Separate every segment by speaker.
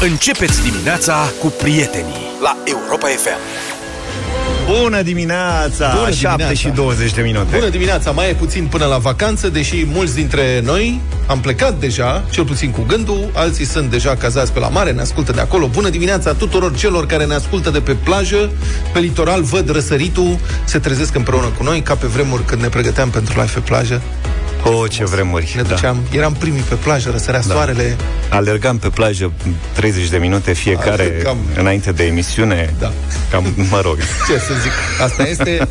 Speaker 1: Începeți dimineața cu prietenii la Europa FM.
Speaker 2: Bună dimineața!
Speaker 3: Bună
Speaker 2: 7
Speaker 3: dimineața.
Speaker 2: și 20 de minute.
Speaker 3: Bună dimineața, mai e puțin până la vacanță, deși mulți dintre noi am plecat deja, cel puțin cu gândul, alții sunt deja cazați pe la mare, ne ascultă de acolo. Bună dimineața tuturor celor care ne ascultă de pe plajă, pe litoral, văd răsăritul, se trezesc împreună cu noi, ca pe vremuri când ne pregăteam pentru live pe plajă.
Speaker 2: Oh, ce vremuri.
Speaker 3: Ne duceam, eram primii pe plajă, răsărea
Speaker 2: Da.
Speaker 3: soarele.
Speaker 2: Alergam pe plajă 30 de minute fiecare
Speaker 3: Alergam.
Speaker 2: înainte de emisiune.
Speaker 3: Da.
Speaker 2: Cam, mă rog.
Speaker 3: Ce să zic, asta este.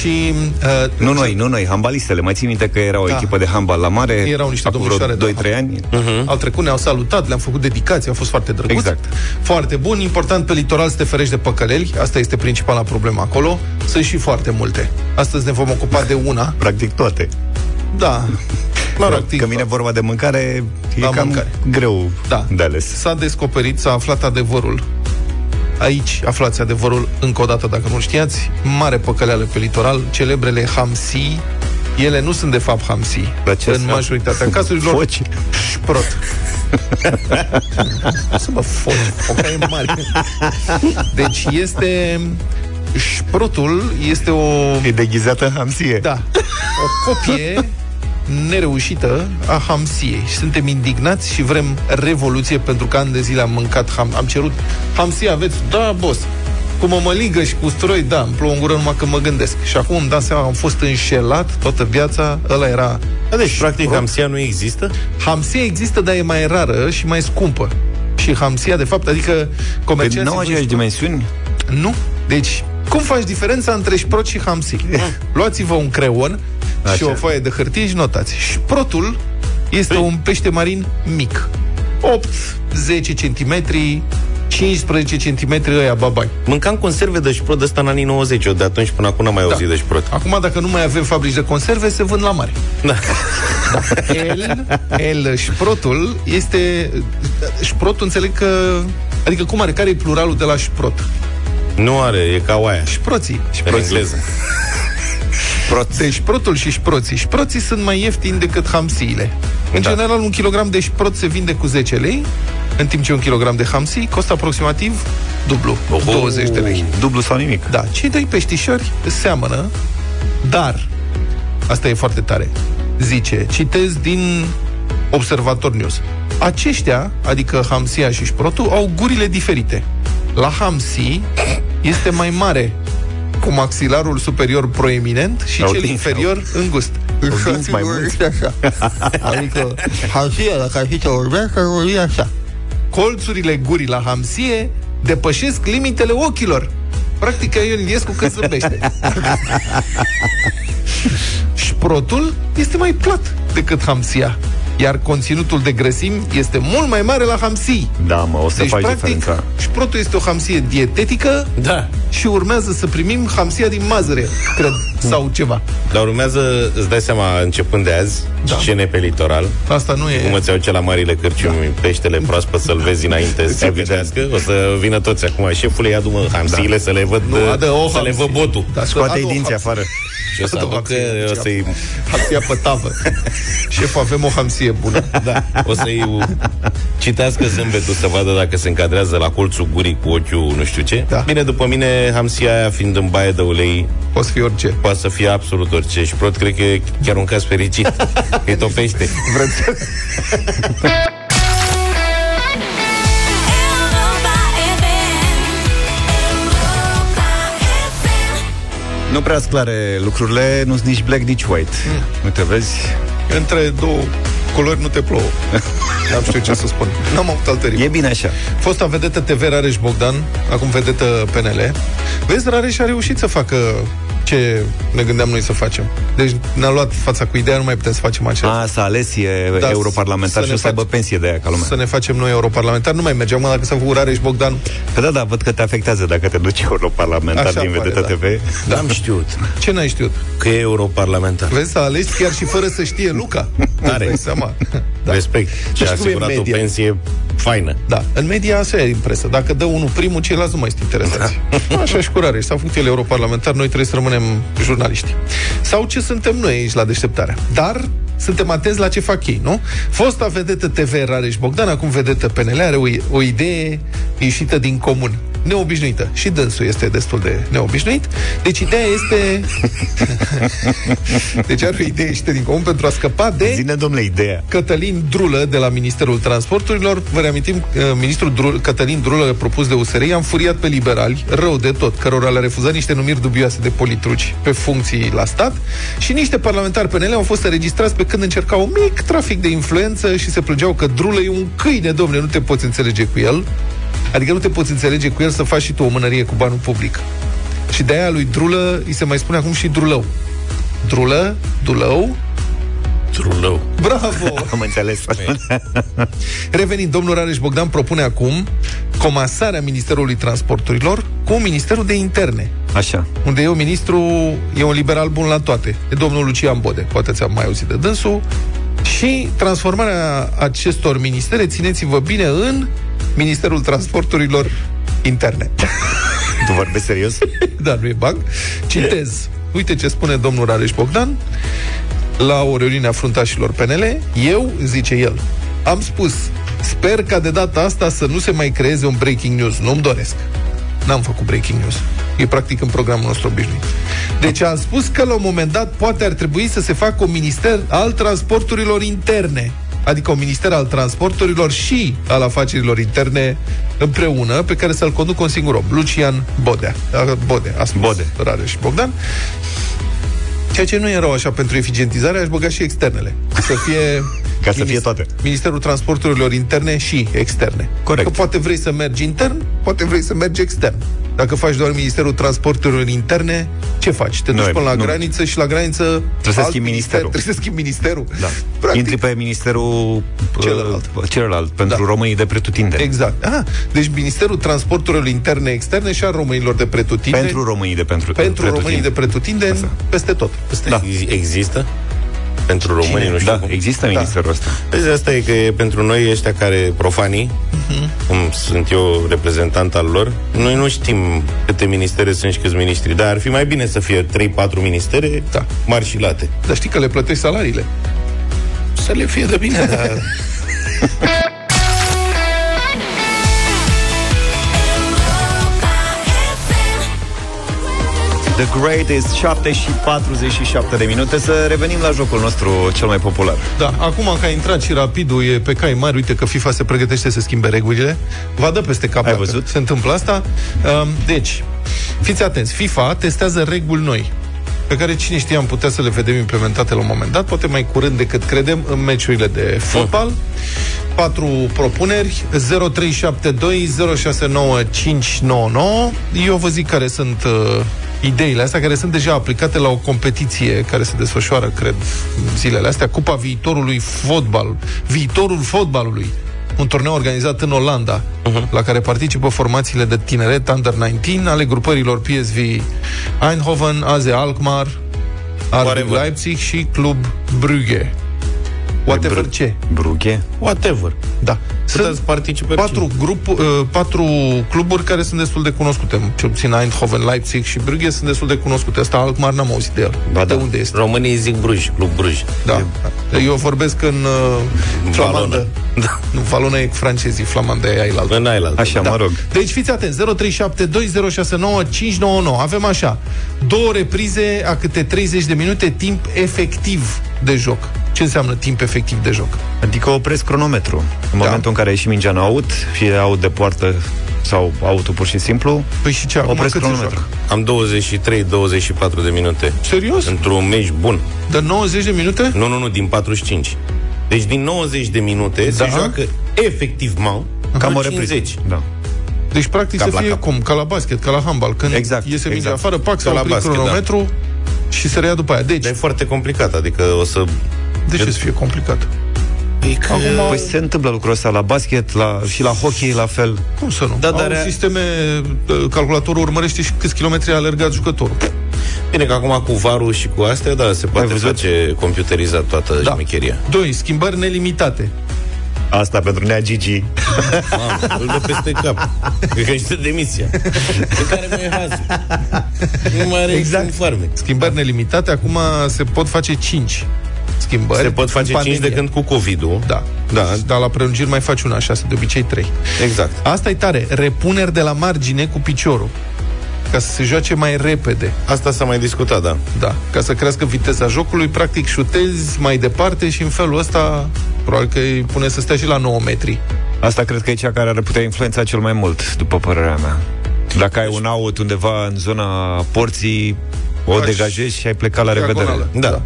Speaker 3: și... Uh,
Speaker 2: Nu noi, nu noi, handbalistele. Mai țin minte că era o
Speaker 3: Da.
Speaker 2: echipă de handbal la mare.
Speaker 3: Erau niște
Speaker 2: acum
Speaker 3: domnișoare,
Speaker 2: vreo
Speaker 3: da.
Speaker 2: 2-3 ani.
Speaker 3: Au trecut, ne-au salutat, le-am făcut dedicații, au fost foarte drăguți.
Speaker 2: Exact.
Speaker 3: Foarte bun. Important pe litoral să te ferești de păcăleli. Asta este principala problemă acolo. Sunt și foarte multe. Astăzi ne vom ocupa de una.
Speaker 2: Practic toate.
Speaker 3: Da. Mă rog,
Speaker 2: Când vine vorba de mâncare, e
Speaker 3: La
Speaker 2: cam
Speaker 3: mâncare.
Speaker 2: greu
Speaker 3: da.
Speaker 2: de ales.
Speaker 3: S-a descoperit, s-a aflat adevărul. Aici aflați adevărul încă o dată, dacă nu știați. Mare păcăleală pe litoral, celebrele hamsi. Ele nu sunt de fapt hamsi.
Speaker 2: Dar ce
Speaker 3: în
Speaker 2: sunt?
Speaker 3: majoritatea cazurilor.
Speaker 2: Foci.
Speaker 3: Șprot. Să mă foci, focaie mari. Deci este... Șprotul este o...
Speaker 2: E deghizată în hamsie.
Speaker 3: Da. O copie nereușită a hamsiei. Și suntem indignați și vrem revoluție pentru că ani de zile am mâncat ham. Am cerut hamsie, aveți? Da, boss. Cu mămăligă și cu stroi, da, îmi plouă în gură numai că mă gândesc. Și acum îmi dau seama, am fost înșelat toată viața, ăla era...
Speaker 4: Da, deci, practic,
Speaker 3: Șprot.
Speaker 4: hamsia nu există?
Speaker 3: Hamsia există, dar e mai rară și mai scumpă. Și hamsia, de fapt, adică
Speaker 2: Păi
Speaker 3: comercianții...
Speaker 2: nu au aceeași dimensiuni?
Speaker 3: Nu. Deci, cum faci diferența între șprot și hamsi? Luați-vă un creon și
Speaker 2: Așa.
Speaker 3: o foaie de hârtie și notați. Șprotul este un pește marin mic. 8-10 cm, 15 cm ăia babai.
Speaker 4: Mâncam conserve de șprot de ăsta în anii 90, eu de atunci până acum n-am mai auzit de șprot.
Speaker 3: Acum, dacă nu mai avem fabrici de conserve, se vând la mare.
Speaker 4: Da.
Speaker 3: El, el, șprotul este... Șprotul înțeleg că... Adică cum are? Care e pluralul de la șprot?
Speaker 4: Nu are, e ca oaia.
Speaker 3: Șproții.
Speaker 4: În engleză.
Speaker 3: Deci șprotul și șproții. Șproții sunt mai ieftini decât hamsiile. În
Speaker 4: Da.
Speaker 3: general, un kilogram de șprot se vinde cu 10 lei, în timp ce un kilogram de hamsi costă aproximativ dublu,
Speaker 4: Oh.
Speaker 3: 20 de lei.
Speaker 2: Dublu sau nimic?
Speaker 3: Da, cei doi peștișori seamănă, dar, asta e foarte tare, zice, citez din Observator News. Aceștia, adică hamsia și șprotul, au gurile diferite. La hamsi este mai mare cu maxilarul superior proeminent și
Speaker 2: Au
Speaker 3: cel
Speaker 2: dinți,
Speaker 3: inferior îngust.
Speaker 2: Au dinți mai mulți?
Speaker 3: așa. Adică hamsia, dacă ar fi să vorbească, ar vorbi așa. Colțurile gurii la hamsie depășesc limitele ochilor. Practic, Ion Iliescu când zâmbește. Șprotul este mai plat decât hamsia, iar conținutul de grăsimi este mult mai mare la hamsii.
Speaker 2: Da, mă, o să
Speaker 3: Deci,
Speaker 2: faci
Speaker 3: practic,
Speaker 2: diferența.
Speaker 3: șprotul este o hamsie dietetică
Speaker 4: Da.
Speaker 3: și urmează să primim hamsia din mazăre, cred, sau ceva.
Speaker 4: Dar urmează, îți dai seama, începând de azi,
Speaker 3: Da.
Speaker 4: scene pe litoral,
Speaker 3: Asta nu e...
Speaker 4: cum îți iau ce la marile cârciumi, da. peștele proaspăt să-l vezi înainte să se gândească, o să vină toți acum. Șefule, ia du-mă hamsiile să le văd,
Speaker 3: Nu, adă o
Speaker 4: să le
Speaker 3: hamsie.
Speaker 4: văd botul.
Speaker 3: Da,
Speaker 2: Scoate-i
Speaker 3: adă o
Speaker 2: dinții
Speaker 3: hamsie.
Speaker 2: afară.
Speaker 4: Și o să
Speaker 3: Adă o
Speaker 4: aducă,
Speaker 3: hamsie,
Speaker 4: o să-i,
Speaker 3: Hamsia pe tavă. Șeful, avem o hamsie bună.
Speaker 4: da, o să-i citească zâmbetul să vadă dacă se încadrează la colțul gurii cu ochiul nu știu ce.
Speaker 3: Da.
Speaker 4: Bine, după mine, hamsia aia fiind în baie de ulei,
Speaker 3: Poți fi orice.
Speaker 4: poate să fie absolut orice. Și prot, cred că e chiar un caz fericit. Îi topește.
Speaker 3: Vreți
Speaker 2: Nu prea sunt clare lucrurile, nu sunt nici black, nici white. Uite, vezi?
Speaker 3: Între două culori nu te plouă. N-am știu ce să spun. N-am avut altă rimă.
Speaker 2: E bine așa.
Speaker 3: Fosta vedetă TV Rareș Bogdan, acum vedetă PNL. Vezi, Rareș a reușit să facă ce ne gândeam noi să facem. Deci ne-a luat fața cu ideea, nu mai putem să facem același.
Speaker 2: A, s-a ales, e
Speaker 3: Da,
Speaker 2: europarlamentar
Speaker 3: să
Speaker 2: și
Speaker 3: ne
Speaker 2: o să aibă
Speaker 3: faci-
Speaker 2: pensie de aia ca lumea.
Speaker 3: Să ne facem noi europarlamentari, nu mai mergeam, mă, dacă s-a făcut Rareș Bogdan.
Speaker 2: Că da, da, văd că te afectează dacă te duci europarlamentar
Speaker 3: Așa
Speaker 2: din
Speaker 3: pare,
Speaker 2: Vedetă
Speaker 3: da.
Speaker 2: TV.
Speaker 4: Da, am știut
Speaker 3: Ce n-ai știut?
Speaker 4: că e europarlamentar.
Speaker 3: Vezi, s-a ales chiar și fără să știe Luca. Îți dai seama.
Speaker 4: Da. Respect. Și a
Speaker 3: Deci cum e
Speaker 4: asigurat o
Speaker 3: media?
Speaker 4: pensie faină.
Speaker 3: Da, în media așa e impresă. Dacă dă unul primul, ceilalți nu mai sunt interesați. Așa și cu Rareș. S-a făcut el europarlamentar, noi trebuie să rămânem jurnaliști. Sau ce suntem noi aici la deșteptarea. Dar suntem atenți la ce fac ei, nu? Fosta vedetă TV Rareș Bogdan, acum vedetă PNL, are o, o idee ieșită din comun neobișnuită. Și dânsul este destul de neobișnuit. Deci ideea este... deci are o idee ieșită din comun pentru a scăpa de
Speaker 2: Zine, domnule, ideea.
Speaker 3: Cătălin Drulă de la Ministerul Transporturilor. Vă reamintim, uh, ministrul Drulă, Cătălin Drulă, propus de USR, a înfuriat pe liberali, rău de tot, cărora le-a refuzat niște numiri dubioase de politruci pe funcții la stat și niște parlamentari PNL au fost înregistrați pe când încercau un mic trafic de influență și se plângeau că Drulă e un câine, domne, nu te poți înțelege cu el. Adică nu te poți înțelege cu el să faci și tu o mânărie cu banul public. Și de aia lui Drulă îi se mai spune acum și Drulău. Drulă, Dulău,
Speaker 4: Trulău.
Speaker 3: bravo!
Speaker 2: Am înțeles.
Speaker 3: Revenind, domnul Rareș Bogdan propune acum comasarea Ministerului Transporturilor cu Ministerul de Interne,
Speaker 2: Așa.
Speaker 3: unde e un ministru, e un liberal bun la toate. E domnul Lucian Bode, poate ți-am mai auzit de dânsul. Și transformarea acestor ministere, țineți-vă bine, în Ministerul Transporturilor Interne.
Speaker 2: Tu vorbești serios?
Speaker 3: da, nu e bag. Citez. Uite ce spune domnul Rareș Bogdan la o reuniune a fruntașilor PNL. Eu, zice el, am spus, sper ca de data asta să nu se mai creeze un breaking news. Nu-mi doresc. N-am făcut breaking news. E practic în programul nostru obișnuit. Deci am spus că la un moment dat poate ar trebui să se facă un minister al transporturilor interne. Adică un minister al transporturilor și al afacerilor interne împreună, pe care să-l conducă un singur om, Lucian Bodea. A, Bode, a spus
Speaker 2: Bode.
Speaker 3: Rareș Bogdan. Ceea ce nu e rău așa pentru eficientizare, aș băga și externele. Să fie...
Speaker 2: Ca să fie
Speaker 3: minis-
Speaker 2: toate.
Speaker 3: Ministerul Transporturilor Interne și externe.
Speaker 2: Corect.
Speaker 3: Că poate vrei să mergi intern, poate vrei să mergi extern. Dacă faci doar Ministerul Transporturilor Interne, ce faci? Te
Speaker 2: Nu
Speaker 3: duci
Speaker 2: e-
Speaker 3: până la
Speaker 2: nu.
Speaker 3: graniță și la graniță
Speaker 2: să
Speaker 3: alt
Speaker 2: schimbi
Speaker 3: minister-
Speaker 2: ministerul.
Speaker 3: Trebuie să schimbi ministerul.
Speaker 2: Da.
Speaker 3: Practic,
Speaker 2: Intri pe ministerul
Speaker 3: Celălalt.
Speaker 2: uh, celălalt pentru
Speaker 3: Da.
Speaker 2: românii de pretutindeni.
Speaker 3: Exact. Ah, deci Ministerul Transporturilor Interne Externe și al românilor de pretutindeni.
Speaker 2: Pentru românii de pentru
Speaker 3: pentru românii de pretutindeni
Speaker 2: Asta.
Speaker 3: peste tot. Peste
Speaker 2: Da.
Speaker 4: Ex- Există? Pentru românii, nu știu
Speaker 2: Da,
Speaker 4: cum.
Speaker 2: există ministerul ăsta.
Speaker 4: Vezi, asta e că e pentru noi ăștia care, profanii, cum sunt eu reprezentant al lor, noi nu știm câte ministere sunt și câți ministri, dar ar fi mai bine să fie 3-4 ministere
Speaker 3: Da.
Speaker 4: mari și late.
Speaker 3: Dar știi că le plătești salariile.
Speaker 4: Să le fie de bine, dar...
Speaker 2: The Greatest 7 și 47 de minute Să revenim la jocul nostru cel mai popular
Speaker 3: Da, acum că a intrat și rapidul e pe cai mari, uite că FIFA se pregătește să schimbe regulile. Va dă peste cap
Speaker 2: Ai
Speaker 3: dacă
Speaker 2: văzut?
Speaker 3: se întâmplă asta. Um, Deci, fiți atenți, FIFA testează reguli noi pe care cine știe am putea să le vedem implementate la un moment dat, poate mai curând decât credem, în meciurile de fotbal. Patru propuneri 0372 069599 Eu vă zic care sunt uh, ideile astea care sunt deja aplicate la o competiție care se desfășoară, cred, în zilele astea, Cupa Viitorului Fotbal, Viitorul Fotbalului, un turneu organizat în Olanda, uh-huh. la care participă formațiile de tineret Under-19 ale grupărilor PSV Eindhoven, AZ Alkmaar, RB
Speaker 4: Whatever.
Speaker 3: Leipzig și Club Brugge. Whatever ce.
Speaker 2: Brughe
Speaker 4: Whatever.
Speaker 3: Da.
Speaker 4: Puteți participe
Speaker 3: patru, grup, uh, patru cluburi care sunt destul de cunoscute. Cel puțin Eindhoven, Leipzig și Brugge sunt destul de cunoscute. Asta Alkmaar n-am auzit de el.
Speaker 2: Ba
Speaker 3: de
Speaker 2: da.
Speaker 3: unde este?
Speaker 4: Românii zic Bruj, Club Bruj.
Speaker 3: Da. Eu vorbesc în uh, flamandă.
Speaker 4: Da.
Speaker 3: Nu, valonă e cu francezii, flamandă e ailaltă.
Speaker 4: În ailaltă.
Speaker 2: Așa, mă rog
Speaker 3: Deci fiți atenți, 0372069599. Avem așa, două reprize a câte 30 de minute timp efectiv de joc. Ce înseamnă timp efectiv de joc?
Speaker 2: Adică opresc cronometru În
Speaker 3: Da.
Speaker 2: momentul în care ieși mingea în aut Fie aut de poartă sau autul pur și simplu
Speaker 3: Păi și ce acum
Speaker 2: Opresc
Speaker 3: cât se
Speaker 2: cronometru
Speaker 3: joacă?
Speaker 4: Am 23-24 de minute.
Speaker 3: Serios?
Speaker 4: Într-un meci bun.
Speaker 3: De 90 de minute?
Speaker 4: Nu, nu, nu, din 45. Deci din 90 de minute
Speaker 3: Da.
Speaker 4: se joacă efectiv mau
Speaker 2: Cam o
Speaker 4: 50.
Speaker 2: repriză da.
Speaker 3: Deci, practic,
Speaker 4: Cap
Speaker 3: să
Speaker 4: la
Speaker 3: fie
Speaker 4: cap.
Speaker 3: cum? Ca la basket, ca la handbal. Când
Speaker 2: Exact,
Speaker 3: iese mingea
Speaker 2: exact.
Speaker 3: afară, pac,
Speaker 4: Ca
Speaker 3: s-a
Speaker 4: la
Speaker 3: oprit
Speaker 4: basket, da.
Speaker 3: Cronometru și se reia după aia. Deci,
Speaker 4: Dar e foarte complicat, adică o să...
Speaker 3: de ce să fie complicat?
Speaker 4: Acum...
Speaker 2: Păi se întâmplă lucrul ăsta la basket la, și la hockey la fel
Speaker 3: Cum să nu?
Speaker 4: Da,
Speaker 3: Au
Speaker 4: dar rea-
Speaker 3: sisteme, uh, calculatorul urmărește și câți kilometri a alergat jucătorul.
Speaker 4: Bine că acum cu varul și cu astea, da, se poate
Speaker 2: văzut?
Speaker 4: face computerizat toată
Speaker 3: Da.
Speaker 4: șmecheria.
Speaker 3: Doi, schimbări nelimitate.
Speaker 2: Asta pentru Nea Gigi
Speaker 4: Mamă, îl dă peste cap. Cred că este demisia. Pe care mai e hazul. Nu mai are exact. farmec.
Speaker 3: Schimbări nelimitate, acum se pot face 5. schimbări.
Speaker 5: Se pot face
Speaker 3: în
Speaker 5: 5 de
Speaker 3: pandemie.
Speaker 5: când cu COVID-ul.
Speaker 3: Da.
Speaker 5: Da.
Speaker 3: Dar la prelungiri mai faci una, șase, de obicei trei.
Speaker 5: Exact.
Speaker 3: Asta e tare. Repuneri de la margine cu piciorul. Ca să se joace mai repede.
Speaker 5: Asta s-a mai discutat, da.
Speaker 3: Da. Ca să crească viteza jocului, practic șutezi mai departe și în felul ăsta probabil că îi pune să stea și la 9 metri.
Speaker 2: Asta cred că e cea care ar putea influența cel mai mult, după părerea mea. Dacă ai un out undeva în zona porții, o
Speaker 3: Aș-
Speaker 2: degajezi și ai plecat la revedere.
Speaker 3: Diagonală.
Speaker 5: Da.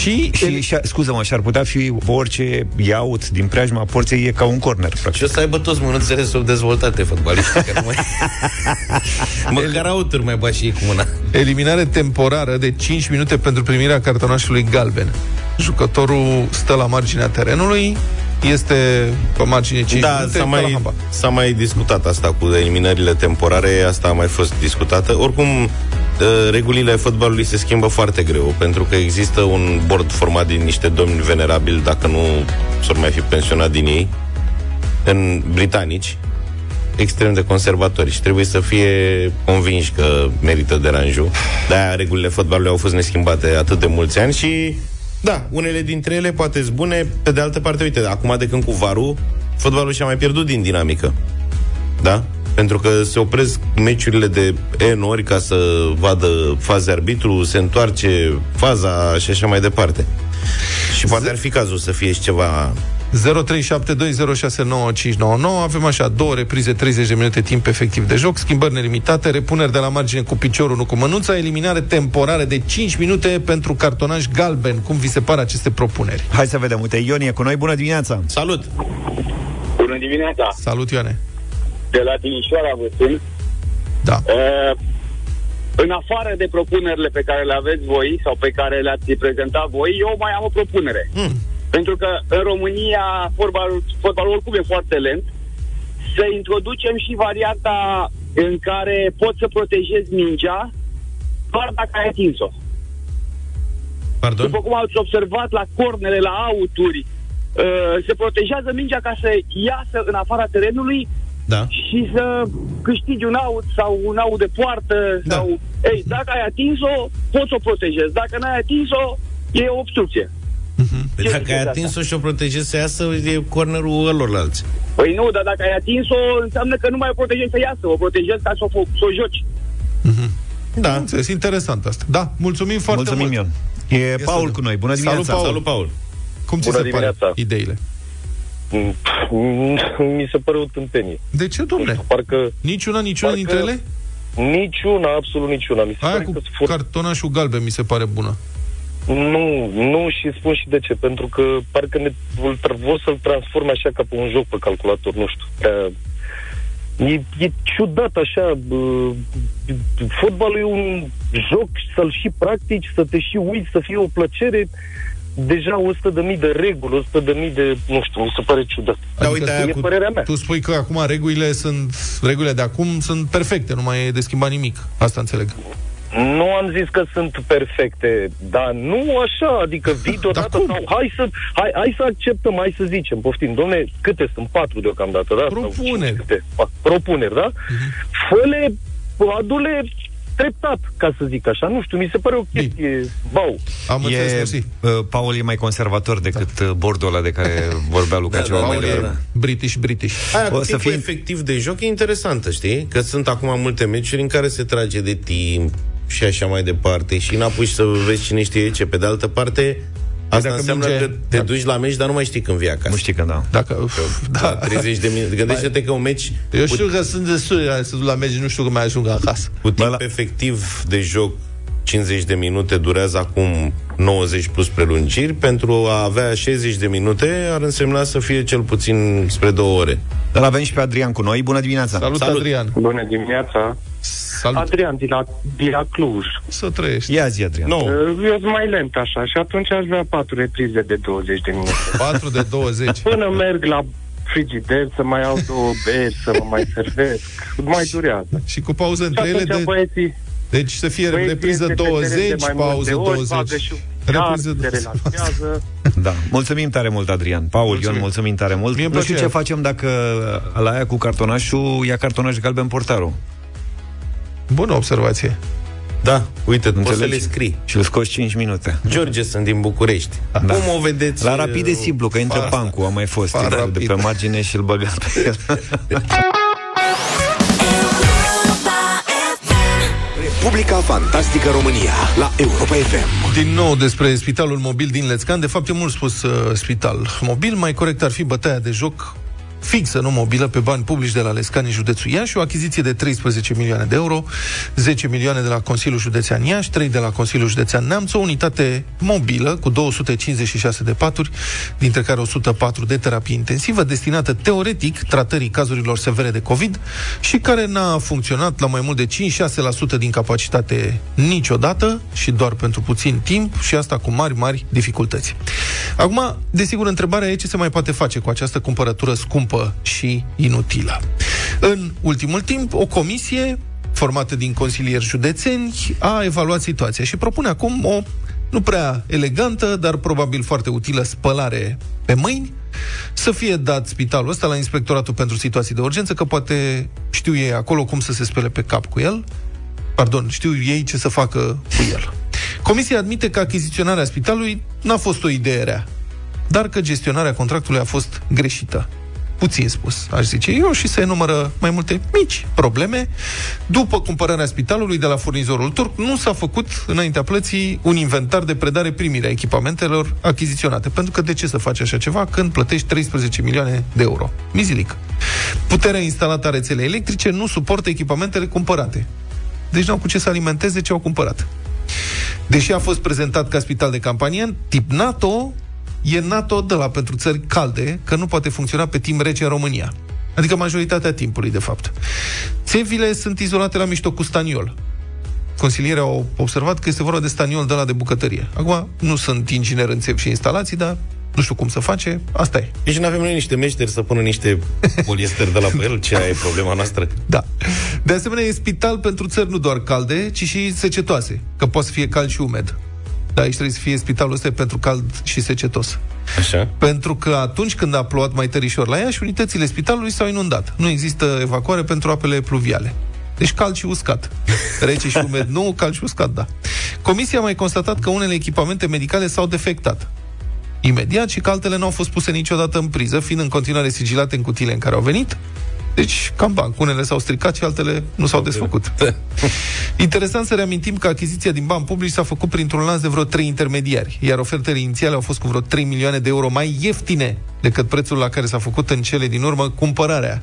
Speaker 2: Și, și, și scuză-mă, și ar putea fi orice iaut din preajma porției e ca un corner, practic.
Speaker 6: Și o să aibă toți mânuțele subdezvoltate fotbaliști care nu mai... Măcar auturi mai bași ei cu mâna.
Speaker 3: Eliminare temporară de 5 minute pentru primirea cartonașului galben. Jucătorul stă la marginea terenului, este pe margine 5
Speaker 5: Da,
Speaker 3: minute,
Speaker 5: s-a
Speaker 3: ca la
Speaker 5: mai,
Speaker 3: handbal.
Speaker 5: s-a mai discutat asta cu eliminările temporare, asta a mai fost discutată. Oricum, uh, regulile fotbalului se schimbă foarte greu, pentru că există un board format din niște domni venerabili, dacă nu s-or mai fi pensionat din ei, în britanici, extrem de conservatori și trebuie să fie convinși că merită deranjul. De-aia regulile fotbalului au fost neschimbate atât de mulți ani și da, unele dintre ele poate sunt bune, pe de altă parte, uite, acum de când cu varul, fotbalul și-a mai pierdut din dinamică. Da? Pentru că se opresc meciurile de N ori ca să vadă faze arbitru, se întoarce faza și așa mai departe. Și poate ar fi cazul să fie și ceva
Speaker 3: 0372069599 Avem așa două reprize, 30 de minute timp efectiv de joc, schimbări nelimitate, repuneri de la margine cu piciorul, nu cu mânuța, eliminare temporare de 5 minute pentru cartonaj galben. Cum vi se par aceste propuneri?
Speaker 2: Hai să vedem. Uite, Ion e cu noi. Bună dimineața!
Speaker 5: Salut!
Speaker 7: Bună dimineața!
Speaker 3: Salut, Ioane!
Speaker 7: De la Timișoara vă sun.
Speaker 3: Da.
Speaker 7: Uh, în afară de propunerile pe care le aveți voi sau pe care le-ați prezentat voi, eu mai am o propunere.
Speaker 3: Hmm.
Speaker 7: Pentru că în România fotbalul, fotbalul oricum e foarte lent. Să introducem și varianta în care poți să protejezi mingea doar dacă ai atins-o.
Speaker 5: Pardon?
Speaker 7: După cum ați observat la cornere, la auturi, uh, se protejează mingea ca să iasă în afara terenului
Speaker 5: Da.
Speaker 7: și să câștigi un aut sau un aut de poartă
Speaker 5: Da.
Speaker 7: sau... Ei, dacă ai atins-o, poți să o protejezi. Dacă n-ai atins-o, e o obstrucție.
Speaker 6: Păi
Speaker 7: Ce
Speaker 6: dacă
Speaker 7: ziceți
Speaker 6: ai
Speaker 7: de
Speaker 6: atins-o și o protejezi să iasă, e cornerul ălorlalți.
Speaker 7: Păi nu, dar dacă ai atins-o, înseamnă că nu mai o protejezi să iasă, o protejezi ca să o, fo- să o joci.
Speaker 3: Da. Înțeles, interesant asta. Da, mulțumim foarte
Speaker 2: Mulțumim,
Speaker 3: mult.
Speaker 2: Ion. E
Speaker 3: Ia să
Speaker 2: Paul
Speaker 3: vedem.
Speaker 2: cu noi. Bună
Speaker 3: Salut,
Speaker 2: dimineața!
Speaker 3: Paul.
Speaker 5: Salut, Paul!
Speaker 3: Cum ți
Speaker 8: Bună
Speaker 3: se pare
Speaker 8: dimineața.
Speaker 3: ideile?
Speaker 8: Mi se pare o tâmpenie.
Speaker 3: De ce, domne?
Speaker 8: Parcă
Speaker 3: Niciuna, niciuna
Speaker 8: Parcă-
Speaker 3: dintre ele?
Speaker 8: niciuna, absolut niciuna. Mi se
Speaker 3: Aia
Speaker 8: pare
Speaker 3: cu
Speaker 8: că sunt foarte...
Speaker 3: cartonașul galben mi se pare bună.
Speaker 8: Nu, nu și spun și de ce. Pentru că parcă ne vor, vor să-l transforme așa ca pe un joc pe calculator, nu știu. Prea... E, e ciudat așa. Bă, fotbalul e un joc, să-l și practici, să te și uiți, să fie o plăcere. Deja 100 de mii de reguli, 100 de mii de, nu știu, mi se pare ciudat.
Speaker 5: Da,
Speaker 3: Adică
Speaker 5: uite,
Speaker 3: tu-
Speaker 5: aia
Speaker 8: E
Speaker 5: cu...
Speaker 8: părerea mea.
Speaker 3: Tu spui că acum regulile sunt regulile de acum sunt perfecte, nu mai e de schimbat nimic. Asta înțeleg.
Speaker 8: Nu am zis că sunt perfecte, dar nu așa, adică vii deodată
Speaker 3: cum?
Speaker 8: sau hai să, hai, hai să acceptăm, hai să zicem, poftim, domne, câte sunt? Patru deocamdată, da? Sau
Speaker 3: Propuneri.
Speaker 8: cinci, câte? Pa- Propuneri, da?
Speaker 3: Mhm.
Speaker 8: Fă-le, adu-le treptat, ca să zic așa. Nu știu, mi se pare o chestie, bau.
Speaker 3: Am înțeles,
Speaker 2: E,
Speaker 3: mersi.
Speaker 2: uh, Paul e mai conservator decât da. bordul ăla de care vorbea Luca
Speaker 6: Da,
Speaker 2: ceva
Speaker 6: da,
Speaker 2: mai
Speaker 6: Paul e-
Speaker 2: devreme.
Speaker 3: British, British.
Speaker 5: Aia
Speaker 2: O
Speaker 5: cu
Speaker 2: să
Speaker 5: timpul
Speaker 2: fie-
Speaker 5: efectiv de joc e interesantă, știi? Că sunt acum multe meciuri în care se trage de timp și așa mai departe și n-apuci să vezi cine știe ce. Pe de altă parte, asta
Speaker 3: dacă
Speaker 5: înseamnă
Speaker 3: minge-
Speaker 5: că te
Speaker 3: da.
Speaker 5: duci la meci, dar nu mai știi când vii acasă.
Speaker 2: Nu știi când, da.
Speaker 3: Dacă, uf,
Speaker 5: Da,
Speaker 3: da.
Speaker 5: 30 de minute. Gândește-te că un meci
Speaker 3: Eu știu că sunt destul să duc la meci, nu știu că mai ajung acasă.
Speaker 5: cu timp
Speaker 2: la-
Speaker 5: efectiv de joc 50 de minute durează acum 90 plus prelungiri. Pentru a avea 60 de minute ar însemna să fie cel puțin spre două ore.
Speaker 2: Dar avem și pe Adrian cu noi. Bună dimineața!
Speaker 3: Salut,
Speaker 5: Salut.
Speaker 3: Adrian.
Speaker 9: Bună dimineața!
Speaker 3: Salut.
Speaker 9: Adrian, de la, de la Cluj.
Speaker 3: Să trăiești.
Speaker 2: Ia zi, Adrian.
Speaker 5: Nu,
Speaker 9: Uh, Eu sunt mai lent așa și atunci aș vrea patru reprize de 20 de minute.
Speaker 3: 4 de 20.
Speaker 9: Până merg la frigider să mai iau două beri, să mă mai servesc. Mai durează.
Speaker 3: Și cu pauză
Speaker 9: Și
Speaker 3: între ele
Speaker 9: atunci
Speaker 3: de...
Speaker 9: băieții,
Speaker 3: Deci să fie
Speaker 9: băieții
Speaker 3: repriză
Speaker 9: iese pe teren
Speaker 3: 20,
Speaker 9: de mai multe
Speaker 3: pauză
Speaker 9: ori, bagă
Speaker 3: 20.
Speaker 9: și un
Speaker 3: Repriză
Speaker 9: iar, se
Speaker 3: 20.
Speaker 9: relaxează.
Speaker 2: Da. Mulțumim tare mult, Adrian. Paul,
Speaker 3: Mulțumim.
Speaker 2: Ion, mulțumim tare mult.
Speaker 3: Mie îmi
Speaker 2: nu știu
Speaker 3: place
Speaker 2: ce facem dacă la aia cu cartonașul ia cartonaș galben portarul.
Speaker 3: Bună observație.
Speaker 4: Da, uite, poți să le
Speaker 2: Înțelegi?
Speaker 4: scrii.
Speaker 2: Și îl scoți 5 minute.
Speaker 4: George, sunt din București.
Speaker 2: Da.
Speaker 4: Cum o vedeți?
Speaker 2: La rapid e simplu, că intră
Speaker 3: Far-
Speaker 2: pancul, a mai fost
Speaker 3: far
Speaker 2: de
Speaker 3: rapid.
Speaker 2: pe margine și îl băga pe el.
Speaker 1: Republica Fantastică România la Europa FM.
Speaker 3: Din nou despre spitalul mobil din Lețcan. De fapt, e mult spus uh, spital mobil. Mai corect ar fi bătaia de joc fixă, nu mobilă, pe bani publici de la Lescani, județul Iași, o achiziție de 13 milioane de euro, 10 milioane de la Consiliul Județean Iași, 3 de la Consiliul Județean Neamț, o unitate mobilă cu 256 de paturi, dintre care 104 de terapie intensivă, destinată teoretic tratării cazurilor severe de COVID și care n-a funcționat la mai mult de 5-6% din capacitate niciodată și doar pentru puțin timp și asta cu mari, mari dificultăți. Acum, desigur, întrebarea e ce se mai poate face cu această cumpărătură scumpă și inutilă. În ultimul timp, o comisie formată din consilieri județeni a evaluat situația și propune acum o nu prea elegantă, dar probabil foarte utilă spălare pe mâini, să fie dat spitalul ăsta la Inspectoratul pentru Situații de Urgență, că poate știu ei acolo cum să se spele pe cap cu el, pardon, știu ei ce să facă cu el. Comisia admite că achiziționarea spitalului n-a fost o idee rea, dar că gestionarea contractului a fost greșită. Puțin spus, aș zice eu, și se enumără mai multe mici probleme. După cumpărarea spitalului de la furnizorul turc, nu s-a făcut, înaintea plății, un inventar de predare-primire a echipamentelor achiziționate. Pentru că de ce să faci așa ceva când plătești 13 milioane de euro? Mizilic. Puterea instalată a rețelei electrice nu suportă echipamentele cumpărate. Deci n-au cu ce să alimenteze ce au cumpărat. Deși a fost prezentat ca spital de campanie, tip NATO, e NATO de la pentru țări calde, că nu poate funcționa pe timp rece în România. Adică majoritatea timpului, de fapt. Țevile sunt izolate la mișto cu staniol. Consilierii au observat că este vorba de staniol de la de bucătărie. Acum, nu sunt inginer în țevi și instalații, dar nu știu cum să face, asta e.
Speaker 4: Deci nu avem noi niște meșteri să pună niște poliester de la pe el? Ce e problema noastră?
Speaker 3: Da. De asemenea, e spital pentru țări nu doar calde, ci și secetoase, că poate să fie cald și umed. Da, aici trebuie să fie spitalul ăsta e pentru cald și secetos.
Speaker 4: Așa?
Speaker 3: Pentru că atunci când a plouat mai tărișor la ea și unitățile spitalului s-au inundat. Nu există evacuare pentru apele pluviale. Deci cald și uscat. Rece și umed nu, cald și uscat, da. Comisia a mai constatat că unele echipamente medicale s-au defectat. Imediat și că altele nu au fost puse niciodată în priză, fiind în continuare sigilate în cutiile în care au venit. Deci, cam banc. Unele s-au stricat și altele nu s-au desfăcut. Interesant să reamintim că achiziția din bani publici s-a făcut printr-un lanț de vreo 3 intermediari, iar ofertele inițiale au fost cu vreo 3 milioane de euro mai ieftine decât prețul la care s-a făcut în cele din urmă cumpărarea.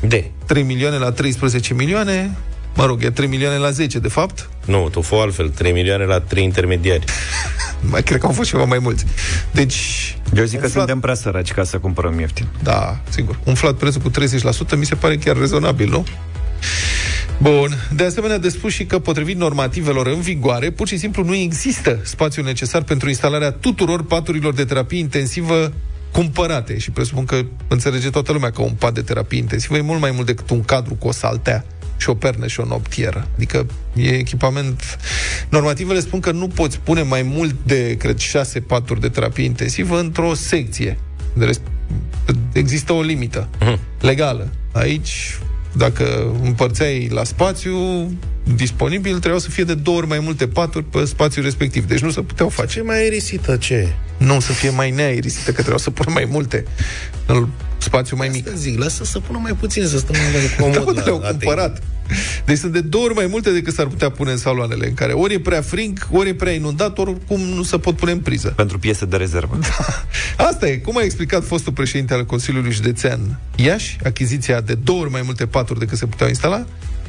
Speaker 4: De.
Speaker 3: 3 milioane la 13 milioane, mă rog, e 3 milioane la 10, de fapt.
Speaker 4: Nu, tu fă altfel. 3 milioane la 3 intermediari.
Speaker 3: Mai cred că au fost ceva mai mulți. Deci,
Speaker 2: Eu zic că
Speaker 3: umflat-
Speaker 2: suntem prea săraci ca să cumpărăm ieftin.
Speaker 3: Da, sigur. Umflat prețul cu 30% mi se pare chiar rezonabil, nu? Bun. De asemenea, de spus și că, potrivit normativelor în vigoare, pur și simplu nu există spațiul necesar pentru instalarea tuturor paturilor de terapie intensivă cumpărate. Și presupun că înțelege toată lumea că un pat de terapie intensivă e mult mai mult decât un cadru cu o saltea și o pernă și o noptieră. Adică e echipament... Normativele spun că nu poți pune mai mult de, cred, șase paturi de terapie intensivă într-o secție. De rest, există o limită legală. Aici, dacă împărțeai la spațiu disponibil, trebuiau să fie de două ori mai multe paturi pe spațiul respectiv. Deci nu se puteau face.
Speaker 4: Ce mai aerisită, ce?
Speaker 3: Nu, să fie mai neaerisită, că trebuiau să pună mai multe în spațiu mai mic.
Speaker 4: Asta zic, lasă să pună mai puțin, să stăm mai
Speaker 3: Da,
Speaker 4: comod
Speaker 3: mă, le-au cumpărat. Deci sunt de două ori mai multe decât s-ar putea pune în saloanele, în care ori e prea frig, ori e prea inundat, ori cum nu se pot pune în priză.
Speaker 2: Pentru piese de rezervă.
Speaker 3: Asta e. Cum a explicat fostul președinte al Consiliului Județean Iași, achiziția de două ori mai multe paturi decât se puteau instala,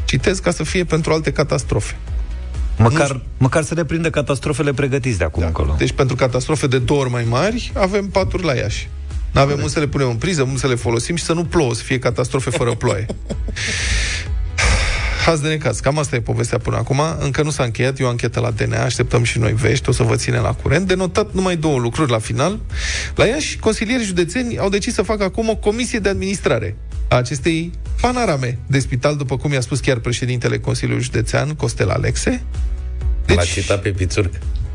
Speaker 3: citesc ca să fie pentru alte catastrofe.
Speaker 2: Măcar, măcar să ne prindă catastrofele pregătiți de acum încolo.
Speaker 3: Deci pentru catastrofe de două ori mai mari, avem paturi la Iași. Nu avem unde să le punem în priză, unde să le folosim și să nu plouă, să fie catastrofe fără ploaie. Haz de necaz. Cam asta e povestea până acum. Încă nu s-a încheiat. E o anchetă la DNA. Așteptăm și noi vești. O să vă ținem la curent. De notat numai două lucruri la final. La Iași, consilierii județeni au decis să facă acum o comisie de administrare a acestei panorame de spital, după cum i-a spus chiar președintele Consiliului Județean, Costel Alexe.
Speaker 4: L-a citat pe Pițurc.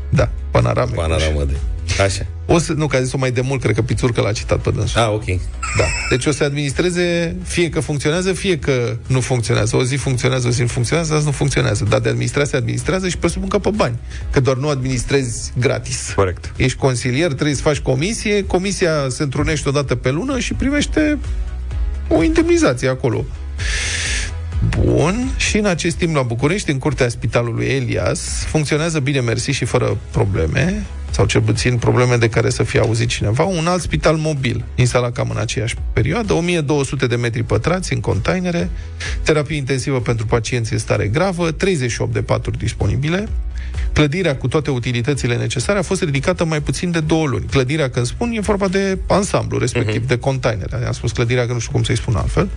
Speaker 3: Da, panorame.
Speaker 4: Panoramă de... Așa.
Speaker 3: O să, nu, că a zis-o mai de mult, cred că Pițurcă l-a citat pe dânsul.
Speaker 5: Ah, ok.
Speaker 3: Da. Deci o să administreze fie că funcționează, fie că nu funcționează. O zi funcționează, o zi nu funcționează, azi nu funcționează. Dar de administrat se administrează și presupun că pe bani. Că doar nu administrezi gratis.
Speaker 2: Corect.
Speaker 3: Ești consilier, trebuie să faci comisie, comisia se întrunește o dată pe lună și primește o indemnizație acolo. Bun, și în acest timp la București, în curtea spitalului Elias, funcționează bine, mersi și fără probleme, sau cel puțin probleme de care să fie auzit cineva, un alt spital mobil, instalat cam în aceeași perioadă, 1200 de metri pătrați în containere, terapie intensivă pentru pacienți în stare gravă, 38 de paturi disponibile, Clădirea cu toate utilitățile necesare a fost ridicată mai puțin de două luni. Clădirea, când spun, e vorba de ansamblu, respectiv uh-huh. de containere. Am spus clădirea, că nu știu cum să-i spun altfel.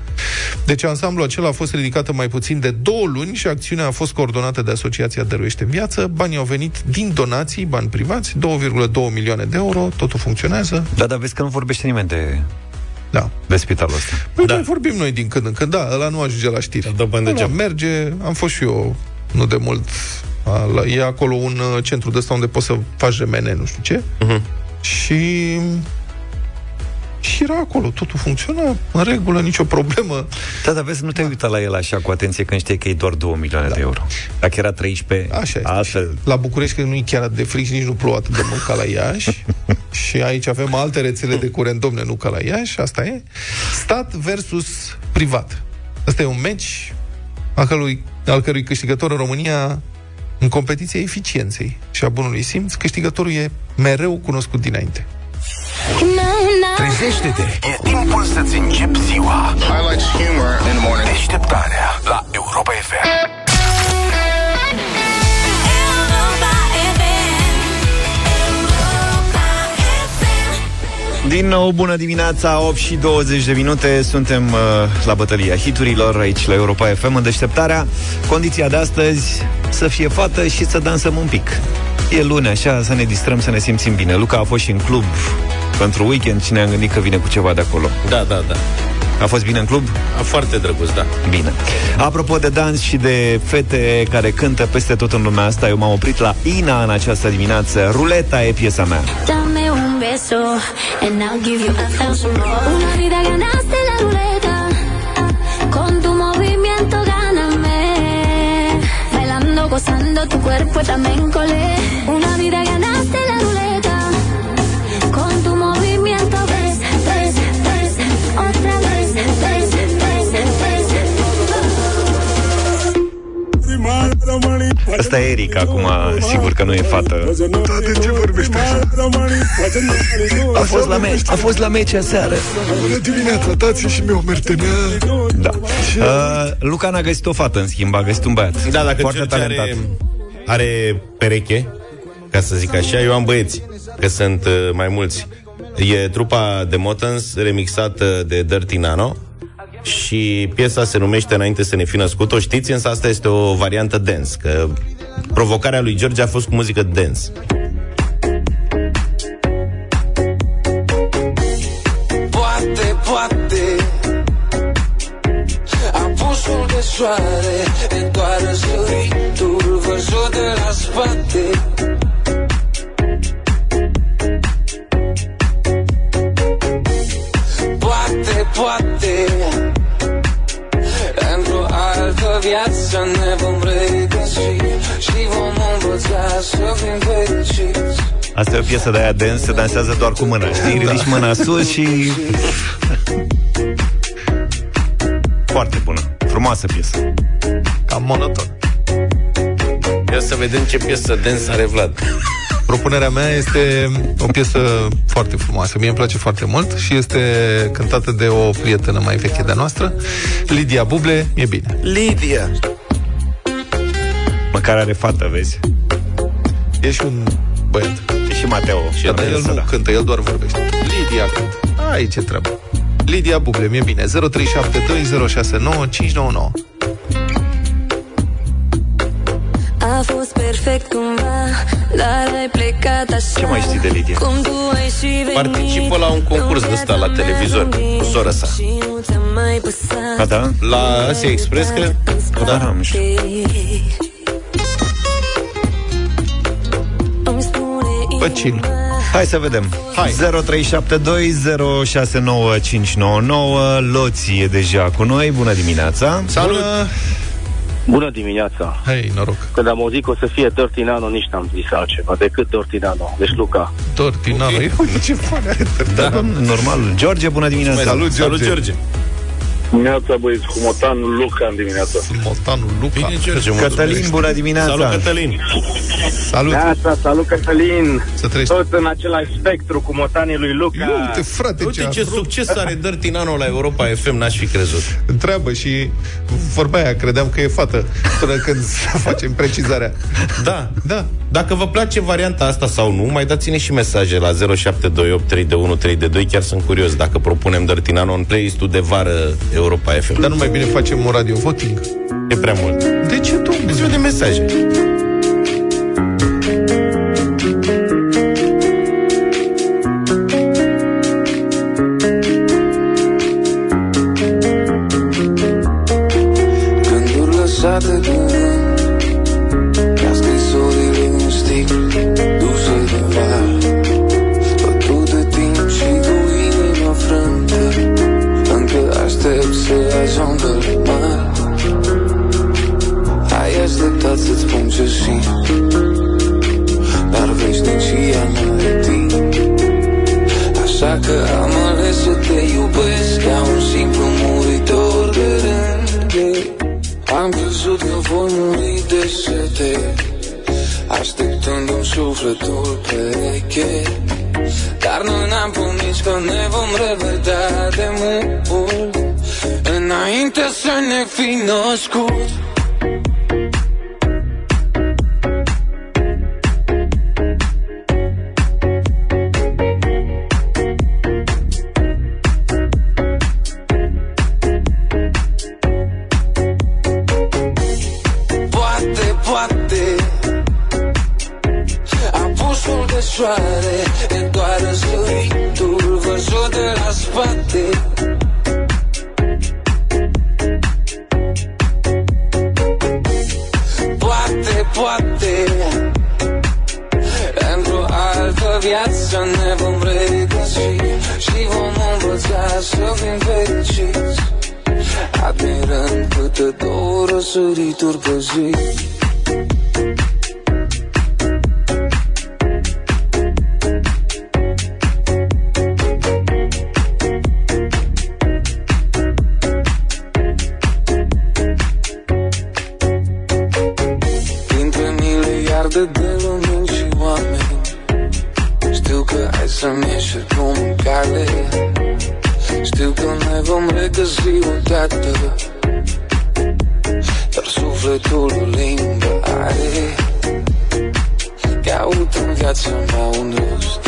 Speaker 3: Deci ansamblu acela a fost ridicată mai puțin de două luni și acțiunea a fost coordonată de Asociația Dăruiește în Viață. Banii au venit din donații, bani privați, 2,2 milioane de euro, totul funcționează.
Speaker 2: Da, dar vezi că nu vorbește nimeni de,
Speaker 3: Da.
Speaker 2: de spitalul ăsta.
Speaker 3: Păi da. vorbim noi din când în când, da, ăla nu ajunge la știri.
Speaker 5: Îl dă bani de
Speaker 3: Ăla
Speaker 5: geam.
Speaker 3: merge, am fost și eu nu de mult, a, la, e acolo un uh, centru de ăsta unde poți să faci remene, nu știu ce,
Speaker 5: Mhm.
Speaker 3: și și era acolo, totul funcționa în regulă, nicio problemă.
Speaker 2: Da, dar vezi, nu te-ai uitat la el așa cu atenție când știi că e doar 2 milioane da. de euro. Dacă era 13,
Speaker 3: Așa este.
Speaker 2: altfel...
Speaker 3: La București, că nu e chiar atât de frig și nici nu plouă atât de mult ca la Iași. și aici avem alte rețele de curent, domne, nu ca la Iași, asta e. Stat versus privat. Asta e un meci al cărui, al cărui câștigător în România în competiția eficienței și a bunului simț, câștigătorul e mereu cunoscut dinainte.
Speaker 1: Trezește-te! E timpul să-ți începi ziua.
Speaker 10: Highlights humor in the morning.
Speaker 1: Deșteptarea la Europa FM.
Speaker 2: Din nou, bună dimineața, 8 și 20 de minute Suntem uh, la bătălia hiturilor Aici la Europa FM în deșteptarea Condiția de astăzi Să fie fată și să dansăm un pic E luni, așa, să ne distrăm, să ne simțim bine Luca a fost și în club pentru weekend și ne-am gândit că vine cu ceva de acolo
Speaker 5: Da, da, da.
Speaker 2: A fost bine în club?
Speaker 5: A foarte drăguț, da.
Speaker 2: Bine. Apropo de dans și de fete care cântă peste tot în lumea asta, eu m-am oprit la Ina în această dimineață. Ruleta e piesa mea.
Speaker 11: Dame and I'll give you a thousand more. Una vida ganaste la ruleta. Con tu movimiento gáname. Bailando, gozando tu cuerpo también colé. Una vida ganaste
Speaker 2: Asta e Eric acum, sigur că nu e fată.
Speaker 1: De ce vorbești așa?
Speaker 2: A fost la meci, a fost la meci aseară.
Speaker 1: Bună dimineața, dați și mie o mertenea.
Speaker 2: Da. Uh, Luca n-a găsit o fată, în schimb, a găsit un băiat.
Speaker 5: Da, dacă
Speaker 2: Foarte
Speaker 5: George
Speaker 2: talentat.
Speaker 5: are, are pereche, ca să zic așa, eu am băieți, că sunt uh, mai mulți. E trupa de Motans remixată de Dirty Nano și piesa se numește Înainte să ne fi născut. O știți, însă asta este o variantă dance, că provocarea lui George a fost cu muzică dance.
Speaker 12: Poate, poate Apusul de soare E doar răsăritul Văzut de la spate Poate, poate altă viață ne vom regăsi Și vom învăța să fim fericiți
Speaker 2: Asta e o piesă de aia dance, se dansează doar cu mâna, știi? Ridici mâna sus și... Foarte bună, frumoasă piesă.
Speaker 3: Cam monoton.
Speaker 5: Ia să vedem ce piesă dance are Vlad.
Speaker 3: Propunerea mea este o piesă foarte frumoasă. Mie îmi place foarte mult și este cântată de o prietenă mai veche de-a noastră, Lidia Buble. E bine.
Speaker 2: Lidia! Măcar are fată, vezi?
Speaker 3: E și un băiat.
Speaker 2: E și Mateo.
Speaker 3: Și dar el nu
Speaker 2: da.
Speaker 3: cântă, el doar vorbește. Lidia cântă. Aici e treaba. Lidia Buble, mi-e bine. 0372069599.
Speaker 11: A fost perfect cumva Dar ai plecat așa
Speaker 2: Ce mai știi de Lidia?
Speaker 11: Cum tu ai și venit
Speaker 5: Participă la un concurs de ăsta la televizor cu sora sa.
Speaker 11: Și nu ți-a mai păsat
Speaker 2: A, da?
Speaker 5: La Asia Express, cred?
Speaker 2: Da, nu știu.
Speaker 11: Îmi spune
Speaker 3: Bă, chill.
Speaker 11: inima
Speaker 2: Hai să vedem.
Speaker 3: Hai.
Speaker 2: 0372069599 Loții e deja cu noi. Bună dimineața.
Speaker 3: Salut!
Speaker 13: Bună dimineața!
Speaker 3: Hei, noroc!
Speaker 13: Când am auzit că o să fie Dirty Nano, nici n-am zis altceva decât Dirty Nano. Deci Luca.
Speaker 3: Dirty Nano. Okay. Uite ce fane are Dirty
Speaker 2: Da, normal. George, bună dimineața.
Speaker 3: Salut, George.
Speaker 5: Salut, George.
Speaker 9: Dimineața, băieți, cu motanul Luca în dimineața.
Speaker 3: Motanul Luca.
Speaker 5: Bine, George,
Speaker 2: Cătălin, bună dimineața.
Speaker 5: Salut, Cătălin.
Speaker 3: Salut!
Speaker 9: Neața, salut Cătălin!
Speaker 3: Să trăiești.
Speaker 9: Tot în același spectru cu motanii lui Luca.
Speaker 3: Uite, frate,
Speaker 5: Uite ce
Speaker 3: a-
Speaker 5: succes are Dirty Nano la Europa FM, n-aș fi crezut.
Speaker 3: Întreabă și vorba aia, credeam că e fată Până când să facem precizarea
Speaker 5: Da,
Speaker 3: Da,
Speaker 5: Dacă vă place varianta asta sau nu, mai dați-ne și mesaje la 0728 321 322. Chiar sunt curios dacă propunem Dirty Nano în playlist-ul de vară Europa FM.
Speaker 3: dar nu mai bine facem un radio voting
Speaker 5: e prea mult.
Speaker 3: De ce, domnule?
Speaker 5: Îți vedem mesaje.
Speaker 12: Viața mea un rost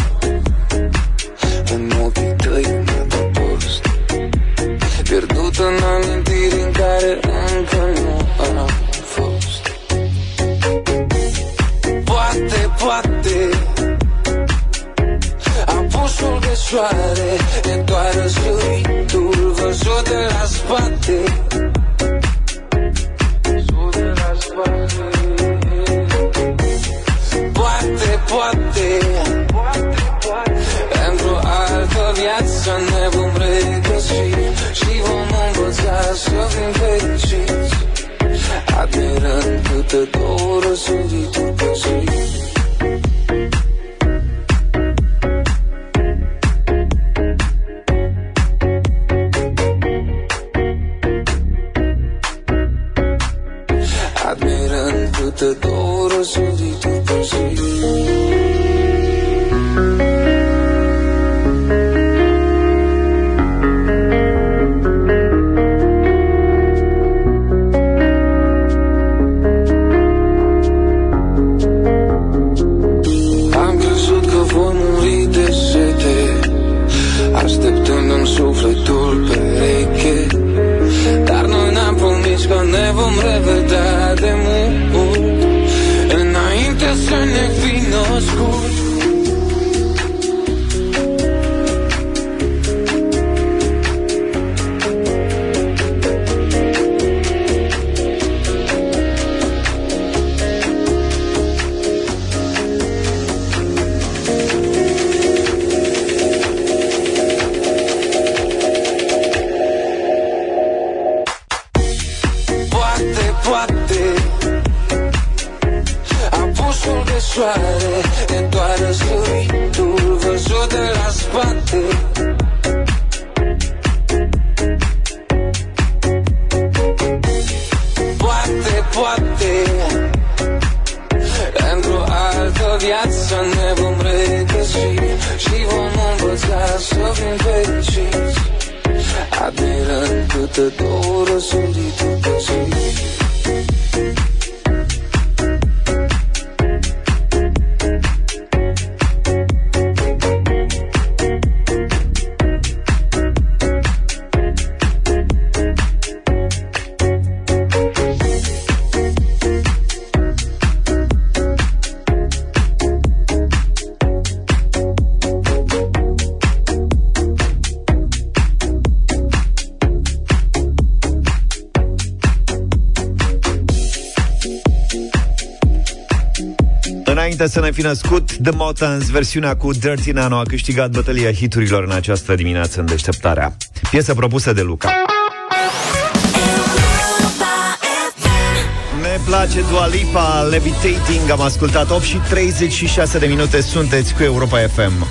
Speaker 12: soare E doar răsăritul Văzut de la spate. Poate, poate Într-o altă viață ne vom regăsi Și vom învăța să fim fericiți. Aderând câte două răsărituri pe zi
Speaker 2: Înainte să ne fi născut, The Motans, versiunea cu Dirty Nano, a câștigat bătălia hiturilor în această dimineață în deșteptarea. Piesă propusă de Luca. Ne place Dua Lipa, Levitating, am ascultat 8 și 36 de minute, sunteți cu Europa FM.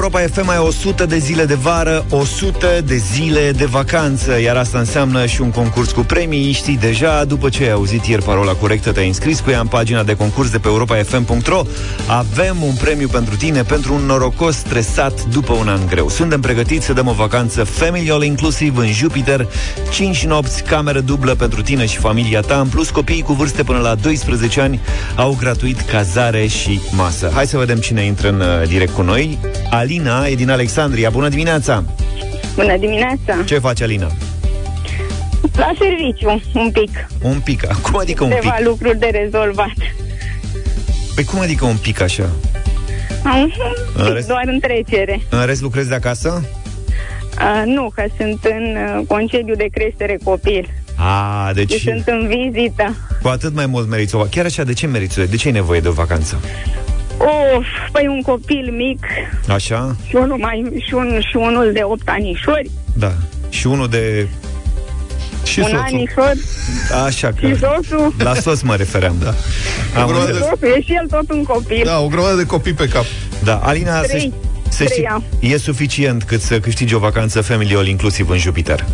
Speaker 2: Cu Europa FM mai 100 de zile de vară, 100 de zile de vacanță, iar asta înseamnă și un concurs cu premii. Știi deja, după ce ai auzit ieri parola corectă, te-ai înscris cu ea în pagina de concurs de pe europafm.ro. Avem un premiu pentru tine, pentru un norocos stresat după un an greu. Suntem pregătiți să dăm o vacanță family all inclusiv în Jupiter, 5 nopți, cameră dublă pentru tine și familia ta, în plus copiii cu vârste până la 12 ani au gratuit cazare și masă. Hai să vedem cine intră în uh, direct cu noi. Alina e din Alexandria. Bună dimineața!
Speaker 14: Bună dimineața!
Speaker 2: Ce face Alina?
Speaker 14: La serviciu, un pic.
Speaker 2: Un pic. Cum adică un
Speaker 14: Câteva
Speaker 2: pic?
Speaker 14: lucruri de rezolvat.
Speaker 2: Păi cum adică un pic așa?
Speaker 14: Un
Speaker 2: În
Speaker 14: pic,
Speaker 2: rest-
Speaker 14: doar în trecere.
Speaker 2: În rest lucrezi de acasă?
Speaker 14: Uh, nu, că sunt în uh, concediu de creștere copil.
Speaker 2: A,
Speaker 14: Deci...
Speaker 2: deci
Speaker 14: sunt în vizită.
Speaker 2: cu atât mai mult meriți o vacanță. Chiar așa, de ce meriți o? De ce ai nevoie de o vacanță?
Speaker 14: Of, păi un copil mic
Speaker 2: Așa?
Speaker 14: și unul, mai, și, un, și unul de 8 anișori,
Speaker 2: Da. Și unul de...
Speaker 3: Și
Speaker 14: un
Speaker 3: soțul.
Speaker 14: anișor
Speaker 2: Așa că...
Speaker 14: și soțul.
Speaker 2: La sos mă refeream, da. Am
Speaker 3: grămadă
Speaker 2: înțeles.
Speaker 14: Soțul e și el tot un copil.
Speaker 3: Da, o grămadă de copii pe cap.
Speaker 2: Da, Alina, să,
Speaker 14: Trei.
Speaker 2: să
Speaker 14: Trei
Speaker 2: știi,
Speaker 14: am.
Speaker 2: e suficient cât să câștigi o vacanță family all inclusiv în Jupiter.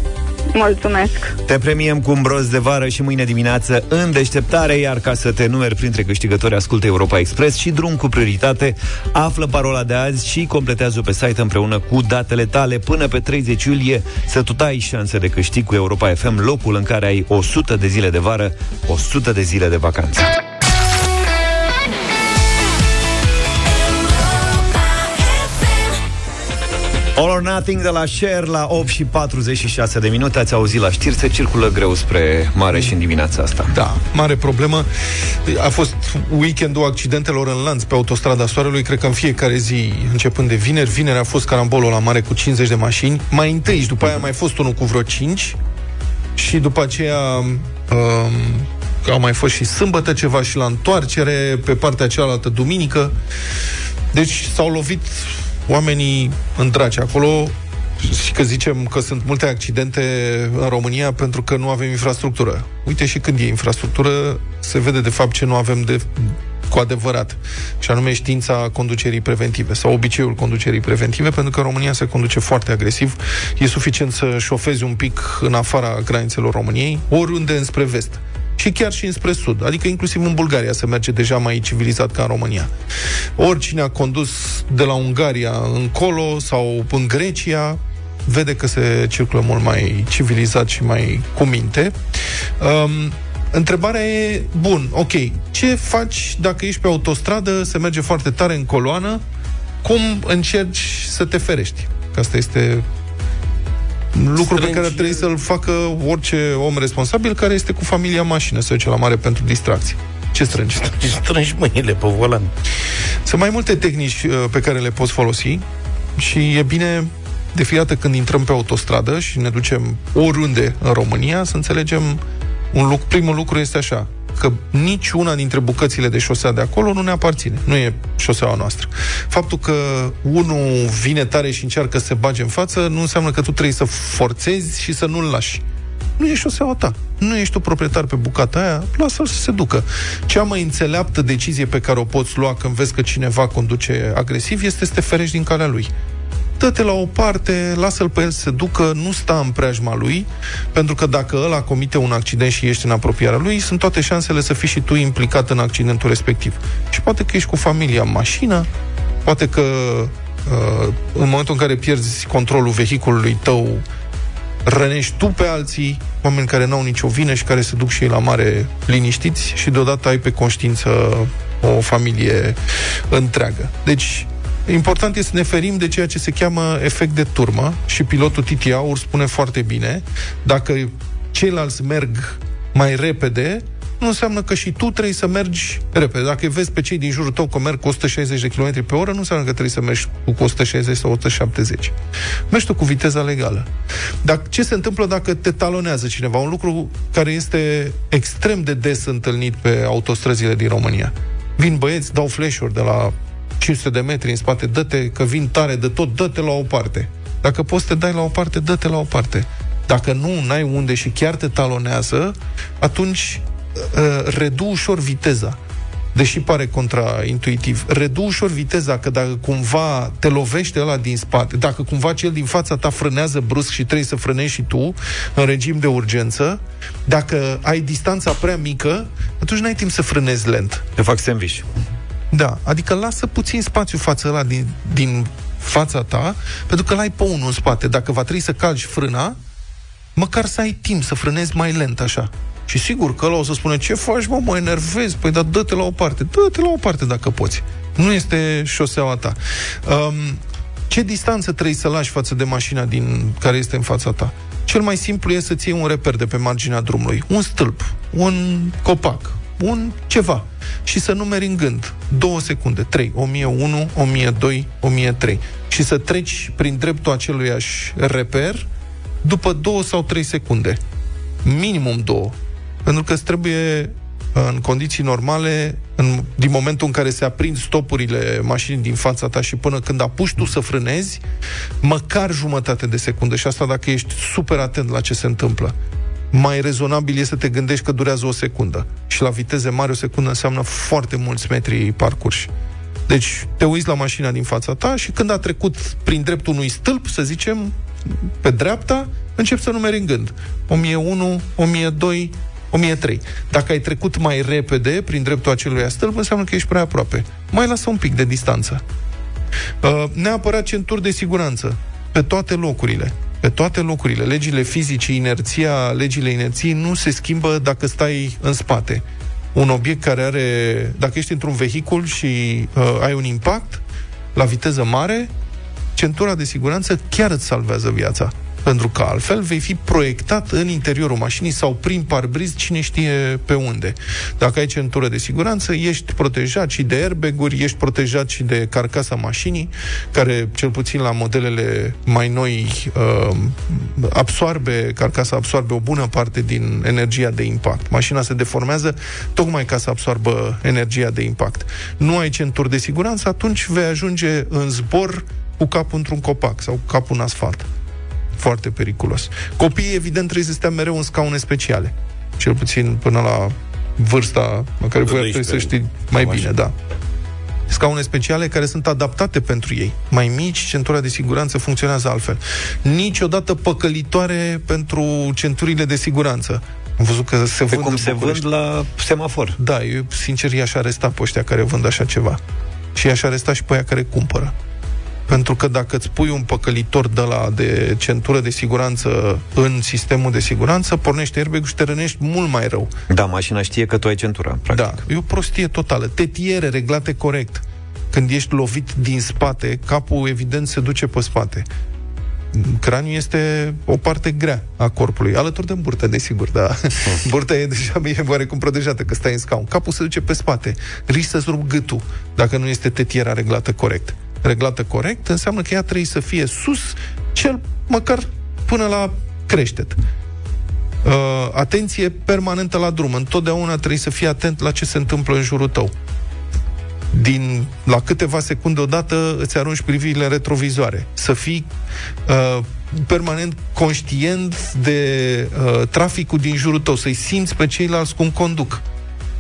Speaker 14: Mulțumesc.
Speaker 2: Te premiem cu un broz de vară și mâine dimineață în deșteptare, iar ca să te numeri printre câștigători, ascultă Europa Express și drum cu prioritate. Află parola de azi și completează-o pe site împreună cu datele tale până pe 30 iulie să tot ai șanse de câștig cu Europa FM, locul în care ai 100 de zile de vară, 100 de zile de vacanță. All or Nothing de la Cher la 8 și 46 de minute Ați auzit la știri, se circulă greu spre mare și în dimineața asta
Speaker 3: Da, mare problemă. A fost weekendul accidentelor în lanț pe autostrada Soarelui, cred că în fiecare zi, începând de vineri. Vineri a fost carambolul la mare cu 50 de mașini. Mai întâi și după aia a mai fost unul cu vreo 5. Și după aceea um, au mai fost și sâmbătă ceva și la întoarcere, pe partea cealaltă duminică. Deci s-au lovit oamenii în draci acolo și că zicem că sunt multe accidente în România pentru că nu avem infrastructură. Uite și când e infrastructură, se vede de fapt ce nu avem de cu adevărat, și anume știința conducerii preventive sau obiceiul conducerii preventive, pentru că în România se conduce foarte agresiv. E suficient să șofezi un pic în afara granițelor României, oriunde înspre vest și chiar și înspre sud, adică inclusiv în Bulgaria se merge deja mai civilizat ca în România. Oricine a condus de la Ungaria încolo sau în Grecia, vede că se circulă mult mai civilizat și mai cu minte. Um, întrebarea e, bun, ok, ce faci dacă ești pe autostradă, se merge foarte tare în coloană, cum încerci să te ferești? Că asta este lucru pe care ar trebui să-l facă orice om responsabil care este cu familia în mașină, să duce la mare pentru distracție. Ce strângi?
Speaker 5: Strângi mâinile pe volan.
Speaker 3: Sunt mai multe tehnici uh, pe care le poți folosi și e bine de fiecare dată când intrăm pe autostradă și ne ducem oriunde în România să înțelegem un lucru. Primul lucru este așa, că nici una dintre bucățile de șosea de acolo nu ne aparține. Nu e șoseaua noastră. Faptul că unul vine tare și încearcă să se bage în față nu înseamnă că tu trebuie să forțezi și să nu-l lași. nu e șoseaua ta. Nu ești tu proprietar pe bucata aia, lasă-l să se ducă. Cea mai înțeleaptă decizie pe care o poți lua când vezi că cineva conduce agresiv este să te ferești din calea lui dă-te la o parte, lasă-l pe el să se ducă, nu sta în preajma lui, pentru că dacă ăla comite un accident și ești în apropierea lui, sunt toate șansele să fii și tu implicat în accidentul respectiv. Și poate că ești cu familia în mașină, poate că uh, în momentul în care pierzi controlul vehiculului tău, rănești tu pe alții, oameni care n-au nicio vină și care se duc și ei la mare liniștiți și deodată ai pe conștiință o familie întreagă. Deci, Important este să ne ferim de ceea ce se cheamă efect de turmă și pilotul Titi Aur spune foarte bine, dacă ceilalți merg mai repede, nu înseamnă că și tu trebuie să mergi repede. Dacă vezi pe cei din jurul tău că merg cu 160 de km pe oră, nu înseamnă că trebuie să mergi cu 160 sau 170. Mergi tu cu viteza legală. Dar ce se întâmplă dacă te talonează cineva? Un lucru care este extrem de des întâlnit pe autostrăzile din România. Vin băieți, dau flash-uri de la 500 de metri în spate, dă-te că vin tare de tot, dă-te la o parte. Dacă poți să te dai la o parte, dă-te la o parte. Dacă nu, n-ai unde și chiar te talonează, atunci uh, redu ușor viteza. Deși pare contraintuitiv. Redu ușor viteza, că dacă cumva te lovește ăla din spate, dacă cumva cel din fața ta frânează brusc și trebuie să frânezi și tu, în regim de urgență, dacă ai distanța prea mică, atunci n-ai timp să frânezi lent.
Speaker 2: Te fac sandwich.
Speaker 3: Da, adică lasă puțin spațiu față ăla din, din fața ta, pentru că l-ai pe unul în spate. Dacă va trebui să calci frâna, măcar să ai timp să frânezi mai lent așa. Și sigur că ăla o să spune, ce faci, mă, mă enervezi? Păi, dar dă-te la o parte. Dă-te la o parte dacă poți. Nu este șoseaua ta. Um, ce distanță trebuie să lași față de mașina din care este în fața ta? Cel mai simplu e să-ți iei un reper de pe marginea drumului. Un stâlp, un copac, un ceva și să numeri în gând 2 secunde, 3, 1001, 1002, 1003 și să treci prin dreptul aceluiași reper după 2 sau 3 secunde. Minimum 2. Pentru că îți trebuie în condiții normale, în, din momentul în care se aprind stopurile mașinii din fața ta și până când apuci tu să frânezi, măcar jumătate de secundă. Și asta dacă ești super atent la ce se întâmplă mai rezonabil este să te gândești că durează o secundă. Și la viteze mari o secundă înseamnă foarte mulți metri parcurși. Deci te uiți la mașina din fața ta și când a trecut prin dreptul unui stâlp, să zicem, pe dreapta, începi să numeri în gând. 1001, 1002, 1003. Dacă ai trecut mai repede prin dreptul acelui stâlp, înseamnă că ești prea aproape. Mai lasă un pic de distanță. Uh, neapărat centuri de siguranță pe toate locurile pe toate locurile. Legile fizice, inerția, legile inerției nu se schimbă dacă stai în spate. Un obiect care are, dacă ești într-un vehicul și uh, ai un impact la viteză mare, centura de siguranță chiar îți salvează viața pentru că altfel vei fi proiectat în interiorul mașinii sau prin parbriz, cine știe pe unde. Dacă ai centură de siguranță, ești protejat și de airbag-uri, ești protejat și de carcasa mașinii, care, cel puțin la modelele mai noi, uh, absorbe, carcasa absorbe o bună parte din energia de impact. Mașina se deformează tocmai ca să absorbă energia de impact. Nu ai centuri de siguranță, atunci vei ajunge în zbor cu capul într-un copac sau cu capul în asfalt foarte periculos. Copiii, evident, trebuie să stea mereu în scaune speciale. Cel puțin până la vârsta la care voi trebuie să știi mai bine, da. Scaune speciale care sunt adaptate pentru ei. Mai mici, centura de siguranță funcționează altfel. Niciodată păcălitoare pentru centurile de siguranță. Am văzut că se vând
Speaker 2: cum se vând la semafor.
Speaker 3: Da, eu sincer i-aș aresta pe ăștia care vând așa ceva. Și i-aș aresta și pe aia care cumpără. Pentru că dacă îți pui un păcălitor de la de centură de siguranță în sistemul de siguranță, pornește airbag și te rănești mult mai rău.
Speaker 2: Da, mașina știe că tu ai centura, practic.
Speaker 3: Da, e o prostie totală. Tetiere reglate corect. Când ești lovit din spate, capul evident se duce pe spate. Craniul este o parte grea a corpului, alături de burtă, desigur, da. burta e deja e oarecum protejată, că stai în scaun. Capul se duce pe spate. Riști să-ți rup gâtul, dacă nu este tetiera reglată corect reglată corect, înseamnă că ea trebuie să fie sus, cel măcar până la creștet. Uh, atenție permanentă la drum. Întotdeauna trebuie să fii atent la ce se întâmplă în jurul tău. din, la câteva secunde odată îți arunci privirile în retrovizoare. Să fii uh, permanent conștient de uh, traficul din jurul tău, să-i simți pe ceilalți cum conduc.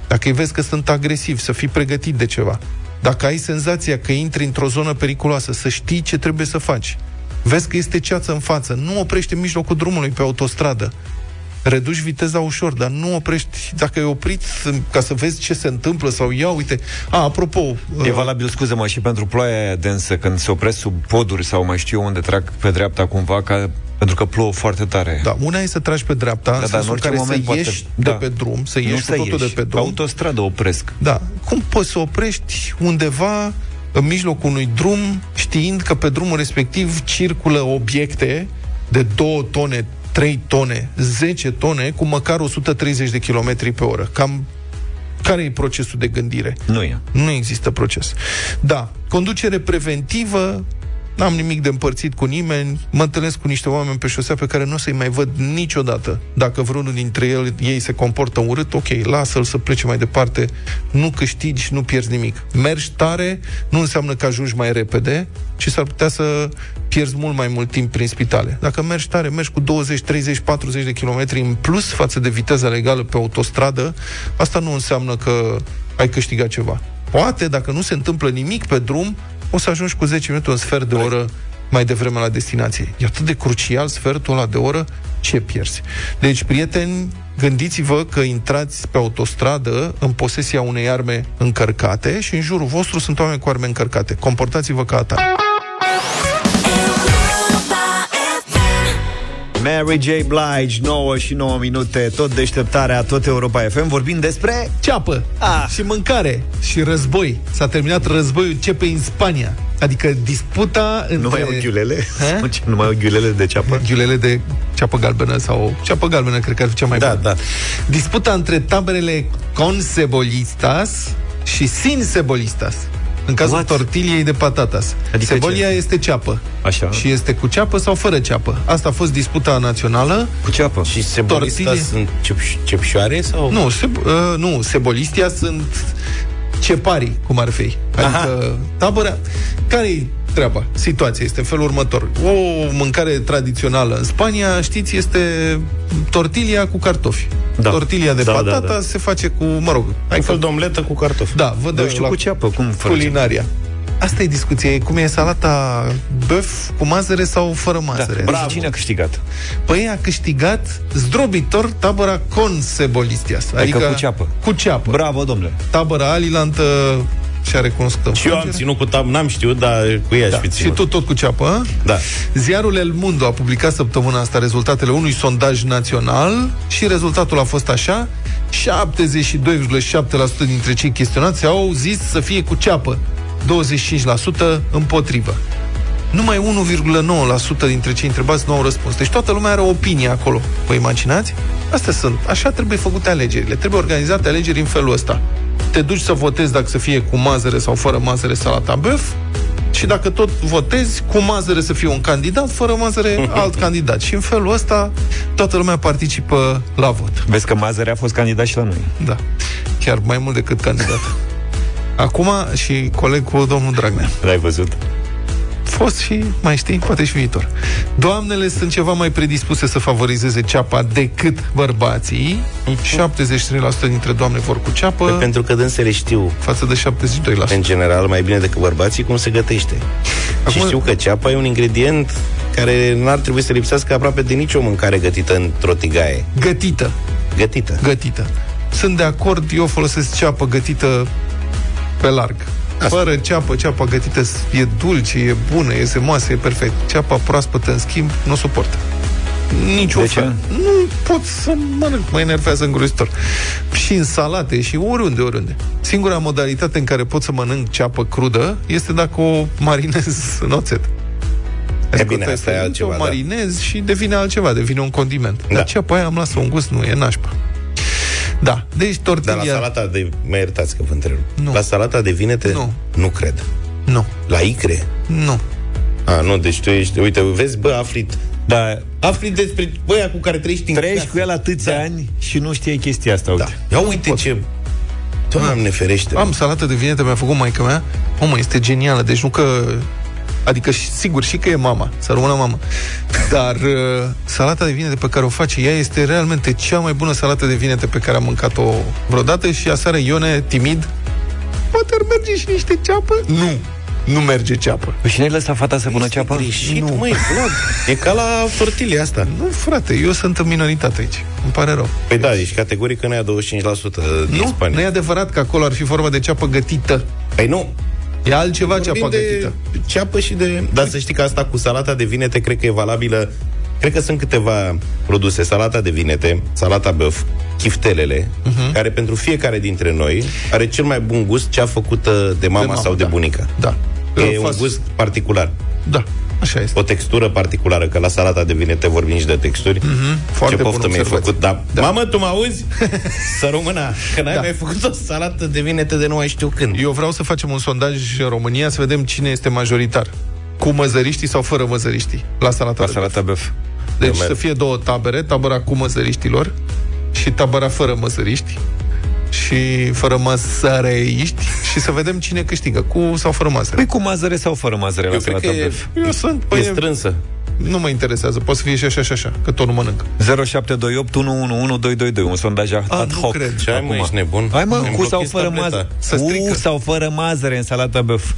Speaker 3: Dacă îi vezi că sunt agresivi, să fii pregătit de ceva. Dacă ai senzația că intri într-o zonă periculoasă, să știi ce trebuie să faci. Vezi că este ceață în față, nu oprește în mijlocul drumului pe autostradă. Reduci viteza ușor, dar nu oprești. Dacă e oprit ca să vezi ce se întâmplă sau ia, uite. A, apropo...
Speaker 2: E
Speaker 3: uh,
Speaker 2: valabil, scuze-mă, și pentru ploaia aia densă, când se opresc sub poduri sau mai știu unde trag pe dreapta cumva, ca, pentru că plouă foarte tare.
Speaker 3: Da, una e să tragi pe dreapta,
Speaker 2: Da,
Speaker 3: în
Speaker 2: dar în
Speaker 3: sensul
Speaker 2: orice
Speaker 3: care
Speaker 2: moment
Speaker 3: să
Speaker 2: poate-
Speaker 3: ieși
Speaker 2: da.
Speaker 3: de pe drum, să
Speaker 2: Nu
Speaker 3: ieși
Speaker 2: să
Speaker 3: cu totul
Speaker 2: ieși,
Speaker 3: de pe
Speaker 2: pe
Speaker 3: drum.
Speaker 2: autostradă opresc.
Speaker 3: Da. Cum poți să oprești undeva în mijlocul unui drum, știind că pe drumul respectiv circulă obiecte de 2 tone, 3 tone, 10 tone, cu măcar 130 de km pe oră. Cam care e procesul de gândire?
Speaker 2: Nu e.
Speaker 3: Nu există proces. Da, conducere preventivă, n-am nimic de împărțit cu nimeni, mă întâlnesc cu niște oameni pe șosea pe care nu o să-i mai văd niciodată. Dacă vreunul dintre el, ei se comportă urât, ok, lasă-l să plece mai departe, nu câștigi, nu pierzi nimic. Mergi tare nu înseamnă că ajungi mai repede, ci s-ar putea să pierzi mult mai mult timp prin spitale. Dacă mergi tare, mergi cu 20, 30, 40 de kilometri în plus față de viteza legală pe autostradă, asta nu înseamnă că ai câștigat ceva. Poate, dacă nu se întâmplă nimic pe drum, o să ajungi cu 10 minute, un sfert de oră mai devreme la destinație. E atât de crucial sfertul ăla de oră, ce pierzi? Deci, prieteni, gândiți-vă că intrați pe autostradă în posesia unei arme încărcate și în jurul vostru sunt oameni cu arme încărcate. Comportați-vă ca atare.
Speaker 2: Mary J. Blige, 9 și 9 minute, tot deșteptarea, tot Europa FM, vorbim despre...
Speaker 3: Ceapă
Speaker 2: Ah.
Speaker 3: și mâncare și război. S-a terminat războiul începe în Spania. Adică disputa între...
Speaker 2: Nu mai au ghiulele?
Speaker 3: Ha?
Speaker 2: Nu mai au ghiulele de ceapă?
Speaker 3: Ghiulele de ceapă galbenă sau ceapă galbenă, cred că ar fi cea mai
Speaker 5: Da,
Speaker 3: bună.
Speaker 5: da.
Speaker 3: Disputa între taberele consebolistas și sinsebolistas. În cazul
Speaker 2: What?
Speaker 3: tortiliei de patatas.
Speaker 2: Adică
Speaker 3: Sebolia
Speaker 2: ce?
Speaker 3: este ceapă.
Speaker 2: Așa.
Speaker 3: Și este cu ceapă sau fără ceapă. Asta a fost disputa națională.
Speaker 2: Cu ceapă.
Speaker 5: Și sebolista
Speaker 3: Tortille.
Speaker 5: sunt cep- cepșoare sau?
Speaker 3: Nu, seb, uh, nu, sebolistia sunt ceparii, cum ar fi. Adică tabăra... Care-i treaba? Situația este în felul următor. O mâncare tradițională în Spania, știți, este tortilia cu cartofi.
Speaker 2: Da.
Speaker 3: Tortilia de
Speaker 2: Da, da,
Speaker 3: patata
Speaker 2: da.
Speaker 3: se face cu, mă rog,
Speaker 5: Un fel de omletă cu cartofi.
Speaker 3: da, vă dă
Speaker 2: Eu știu
Speaker 3: la
Speaker 2: cu ceapă, cum fără
Speaker 3: culinaria. Asta e discuția, e cum e salata băf cu mazăre sau fără mazăre.
Speaker 2: ceapă. Bravo. Cine a câștigat?
Speaker 3: Păi a câștigat zdrobitor tabăra consebolistias.
Speaker 2: Adică cu ceapă.
Speaker 3: Cu ceapă.
Speaker 2: Bravo, domnule.
Speaker 3: Tabăra alilantă și-a recunoscut
Speaker 5: Și eu am ținut cu tab, n-am știut, dar cu ea aș
Speaker 3: da.
Speaker 5: fi
Speaker 3: Și
Speaker 5: ținut.
Speaker 3: tu tot cu ceapă, a?
Speaker 5: Da.
Speaker 3: Ziarul El Mundo a publicat săptămâna asta rezultatele unui sondaj național și rezultatul a fost așa 72,7% dintre cei chestionați au zis să fie cu ceapă 25% împotrivă numai 1,9% dintre cei întrebați nu au răspuns. Deci toată lumea are o opinie acolo. Vă imaginați? Astea sunt. Așa trebuie făcute alegerile. Trebuie organizate alegeri în felul ăsta. Te duci să votezi dacă să fie cu mazăre sau fără mazăre salata băf și dacă tot votezi, cu mazăre să fie un candidat, fără mazăre alt candidat. Și în felul ăsta toată lumea participă la vot.
Speaker 2: Vezi că Mazăre a fost candidat și la noi.
Speaker 3: Da. Chiar mai mult decât candidat. Acum și coleg cu domnul Dragnea.
Speaker 2: L-ai văzut?
Speaker 3: Fost și, mai știi, poate și viitor. Doamnele sunt ceva mai predispuse să favorizeze ceapa decât bărbații. 73% dintre doamne vor cu ceapă,
Speaker 5: Păi pentru că dânsele știu,
Speaker 3: față de 72%.
Speaker 5: în general, mai bine decât bărbații, cum se gătește.
Speaker 3: Acum-
Speaker 5: Și știu că ceapa e un ingredient care n-ar trebui să lipsească aproape de nicio mâncare gătită într-o tigaie.
Speaker 3: Gătită.
Speaker 5: Gătită.
Speaker 3: Gătită. Sunt de acord, eu folosesc ceapă gătită pe larg.
Speaker 5: Asta.
Speaker 3: Fără ceapă, ceapa gătită e dulce, e bună, e semoasă, e perfect. Ceapa proaspătă, în schimb, nu o suportă. Nici
Speaker 2: De ce?
Speaker 3: Nu pot să mănânc, mă enervează îngrozitor. Și în salate și oriunde, oriunde. Singura modalitate în care pot să mănânc ceapă crudă este dacă o marinez în oțet.
Speaker 5: E
Speaker 3: Adică
Speaker 5: bine,
Speaker 3: o
Speaker 5: asta e
Speaker 3: tai
Speaker 5: altceva,
Speaker 3: O
Speaker 5: da.
Speaker 3: marinez și devine altceva, devine un condiment.
Speaker 5: Da.
Speaker 3: Dar ceapa aia am lasă un gust, nu e nașpa. Da, deci tortilla...
Speaker 5: Dar la salata de... Mă iertați că vă întreb.
Speaker 3: Nu.
Speaker 5: La salata de vinete?
Speaker 3: Nu.
Speaker 5: Nu cred.
Speaker 3: Nu,
Speaker 5: La icre?
Speaker 3: nu.
Speaker 5: A, nu, deci tu ești... Uite, vezi, bă, afli...
Speaker 2: Da,
Speaker 5: Afli despre băia cu care trăiești în
Speaker 2: trăiești
Speaker 5: casă.
Speaker 2: cu el atâția
Speaker 5: Da.
Speaker 2: ani și nu știai chestia asta, uite.
Speaker 5: Da. Ia uite ce... Doamne ferește.
Speaker 3: Am salată de vinete, mi-a făcut maica mea. Mamă, este genială. Deci nu că... Adică, și- sigur, și că e mama, să rămână mama. Dar uh, salata de vinete pe care o face ea este realmente cea mai bună salată de vinete pe care am mâncat-o vreodată și aseară Ione, timid, poate ar merge și niște ceapă? Nu, nu merge ceapă.
Speaker 2: Păi și ne-ai lăsat fata să pună ceapă?
Speaker 5: Greșit, nu. măi, Vlad. E ca la tortile asta.
Speaker 3: Nu, frate, eu sunt în minoritate aici. Îmi pare rău.
Speaker 5: Păi da, deci categoric că nu ia 25% din
Speaker 3: Nu,
Speaker 5: Spania.
Speaker 3: nu e adevărat că acolo ar fi formă de ceapă gătită.
Speaker 5: Păi nu.
Speaker 3: E altceva
Speaker 5: Vorbim
Speaker 3: ceapa
Speaker 5: de
Speaker 3: gătită.
Speaker 5: ceapă și de... Dar să știi că asta cu salata de vinete cred că e valabilă Cred că sunt câteva produse, salata de vinete, salata băf, chiftelele,
Speaker 3: Mhm.
Speaker 5: care pentru fiecare dintre noi are cel mai bun gust cea făcută de mama,
Speaker 3: De mamă,
Speaker 5: sau de
Speaker 3: da.
Speaker 5: bunica.
Speaker 3: Da.
Speaker 5: E
Speaker 3: Eu
Speaker 5: un
Speaker 3: fac-
Speaker 5: gust particular.
Speaker 3: Da, așa este.
Speaker 5: O textură particulară, că la salata de vinete vorbim și de texturi.
Speaker 3: Mhm, foarte
Speaker 5: Ce
Speaker 3: bună
Speaker 5: poftă mi-ai
Speaker 3: observație.
Speaker 5: făcut. Da. da. Mamă, tu mă auzi? Să rămână. Că n-ai
Speaker 3: Da.
Speaker 5: mai făcut o salată de vinete de nu mai știu când.
Speaker 3: Eu vreau să facem un sondaj în România să vedem cine este majoritar. Cu măzăriștii sau fără măzăriștii la salata
Speaker 2: La
Speaker 3: de
Speaker 2: salata băf.
Speaker 3: Deci
Speaker 5: Eu merg.
Speaker 3: să fie două tabere, tabăra cu măzăriștilor și tabăra fără măzăriști și fără măsăreiști și să vedem cine câștigă, cu sau fără mazăre.
Speaker 2: Păi cu mazăre sau fără mazăre la
Speaker 5: Eu cred
Speaker 2: salata
Speaker 5: că e,
Speaker 2: băf?
Speaker 3: Eu sunt,
Speaker 5: e
Speaker 3: păi,
Speaker 5: strânsă.
Speaker 3: nu mă interesează, poate să fie și așa și așa, că tot nu mănânc.
Speaker 2: 0728 111222, un sondaj ad
Speaker 3: A, nu
Speaker 2: hoc.
Speaker 3: cred.
Speaker 5: Ce ai, mă,
Speaker 2: Acum.
Speaker 5: ești nebun?
Speaker 2: Hai mă,
Speaker 5: Îmi
Speaker 2: cu sau
Speaker 5: blochezi
Speaker 2: fără
Speaker 5: tableta.
Speaker 2: mazăre?
Speaker 3: Să strică.
Speaker 2: Cu sau fără mazăre în salata băf?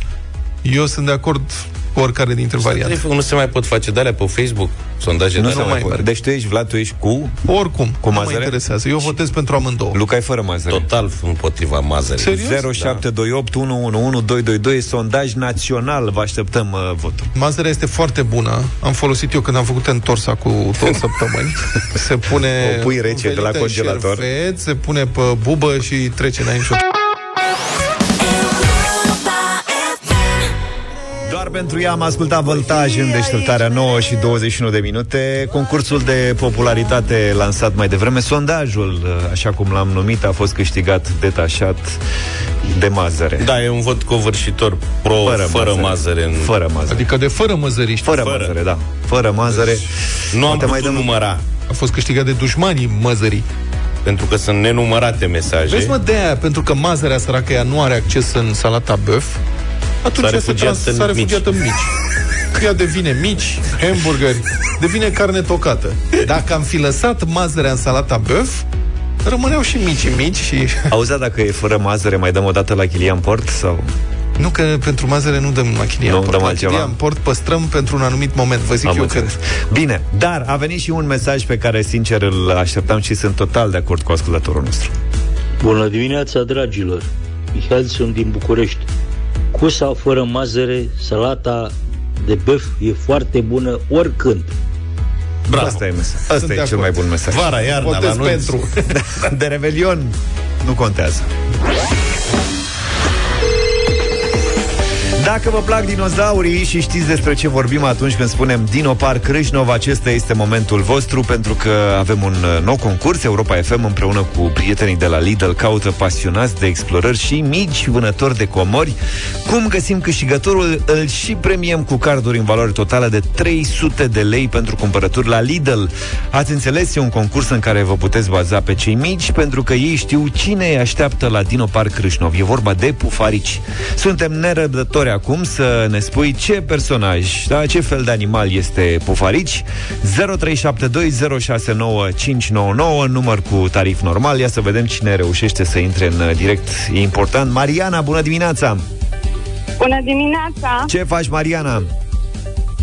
Speaker 3: Eu sunt de acord cu oricare dintre variante.
Speaker 5: Trebuie- Nu se mai pot face de alea pe Facebook, sondaje
Speaker 2: Nu
Speaker 5: de
Speaker 2: se
Speaker 5: alea.
Speaker 2: mai poate. Deci tu ești, Vlad, tu ești cu?
Speaker 3: Oricum,
Speaker 2: Cu
Speaker 3: nu mă
Speaker 2: mazăre?
Speaker 3: interesează. Eu votez pentru amândouă.
Speaker 2: Luca e fără mazăre.
Speaker 5: Total împotriva mazării.
Speaker 3: Serios?
Speaker 2: 0728 111222 sondaj național. Vă așteptăm uh, votul.
Speaker 3: Mazărea este foarte bună. Am folosit eu când am făcut întorsa cu două săptămâni. Se pune
Speaker 2: O pui rece de la
Speaker 3: învelită în
Speaker 2: congelator.
Speaker 3: șerfet, se pune pe bubă și trece înainte.
Speaker 2: Doar pentru ea am ascultat voltaj în deșteptarea 9 și 21 de minute. Concursul de popularitate lansat mai devreme, sondajul, așa cum l-am numit, a fost câștigat detașat de mazăre.
Speaker 5: Da, e un vot covârșitor pro, fără, fără mazăre. În...
Speaker 2: Fără mazăre.
Speaker 3: Adică de fără măzăriști.
Speaker 2: Fără,
Speaker 5: fără.
Speaker 2: mazăre, da. Fără mazăre.
Speaker 5: Nu am
Speaker 2: Poate
Speaker 5: putut
Speaker 2: mai dăm-
Speaker 5: număra,
Speaker 3: A fost câștigat de dușmanii măzării.
Speaker 5: pentru că sunt nenumărate mesaje.
Speaker 3: Vezi, mă, de aia, pentru că mazărea săracă ea nu are acces în salata băf, atunci
Speaker 5: S-a
Speaker 3: ea se
Speaker 5: refugiat
Speaker 3: trans-
Speaker 5: în
Speaker 3: s-a refugiat în mici. Ea devine mici, hamburgeri, devine carne tocată. Dacă am fi lăsat mazărea în salata băf, rămâneau și mici mici și...
Speaker 2: Auzi, dacă e fără mazăre, mai dăm o dată la Chilian Port? Sau...
Speaker 3: Nu că pentru mazăre nu dăm la Chilian
Speaker 2: Nu
Speaker 3: Port.
Speaker 2: dăm
Speaker 3: la
Speaker 2: altceva.
Speaker 3: Chilian Port păstrăm pentru un anumit moment. Vă zic
Speaker 2: Am
Speaker 3: eu
Speaker 2: înțeles.
Speaker 3: când.
Speaker 2: Bine, dar a venit și un mesaj pe care, sincer, îl așteptam și sunt total de acord cu ascultătorul nostru.
Speaker 15: Bună dimineața, dragilor! Mihail sunt din București. Cu sau fără mazăre, salata de băf e foarte bună oricând.
Speaker 5: Bravo.
Speaker 2: Asta e, mesaj. Asta
Speaker 3: Sunt
Speaker 2: e
Speaker 3: de
Speaker 2: cel
Speaker 3: acord.
Speaker 2: mai bun mesaj.
Speaker 5: Vara, iarna, la
Speaker 3: Votez
Speaker 5: anunț.
Speaker 3: pentru.
Speaker 2: De Revelion nu contează. Dacă vă plac dinozaurii și știți despre ce vorbim atunci când spunem Dino Park Crâșnov, acesta este momentul vostru pentru că avem un uh, nou concurs. Europa FM împreună cu prietenii de la Lidl caută pasionați de explorări și mici vânători de comori. Cum găsim câștigătorul? Îl și premiem cu carduri în valoare totală de 300 de lei pentru cumpărături la Lidl. Ați înțeles, e un concurs în care vă puteți baza pe cei mici pentru că ei știu cine îi așteaptă la Dino Park Crâșnov. E vorba de pufarici. Suntem nerăbdători acum să ne spui ce personaj, da, ce fel de animal este pufarici. 0372069599, număr cu tarif normal. Ia să vedem cine reușește să intre în uh, direct. E important. Mariana, bună dimineața!
Speaker 14: Bună dimineața!
Speaker 2: Ce faci, Mariana?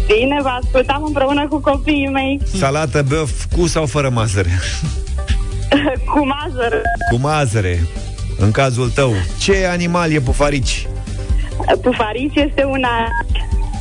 Speaker 14: Bine, vă ascultam împreună cu copiii mei
Speaker 2: Salată băf cu sau fără mazăre?
Speaker 14: cu mazăr.
Speaker 2: Cu mazăre. În cazul tău, ce animal e pufarici?
Speaker 14: Pufarici este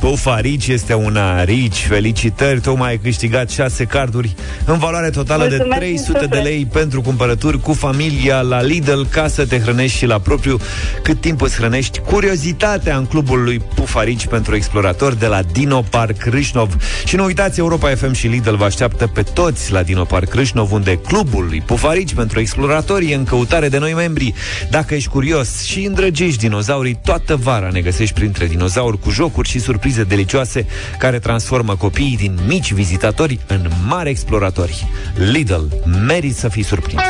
Speaker 14: una...
Speaker 2: Pufarici este una arici. Felicitări, tocmai ai câștigat 6 carduri în valoare totală de
Speaker 14: Mulțumesc
Speaker 2: 300
Speaker 14: din
Speaker 2: de
Speaker 14: suflet.
Speaker 2: lei pentru cumpărături cu familia la Lidl ca să te hrănești și la propriu cât timp îți hrănești curiozitatea în clubul lui Pufarici pentru exploratori de la Dino Park Râșnov. Și nu uitați, Europa FM și Lidl vă așteaptă pe toți la Dino Park Râșnov, unde clubul lui Pufarici pentru exploratori e în căutare de noi membri. Dacă ești curios și îndrăgești dinozaurii, toată vara ne găsești printre dinozauri cu jocuri și surprize delicioase care transformă copiii din mici vizitatori în mari exploratori. Lidl, merit să fii surprins.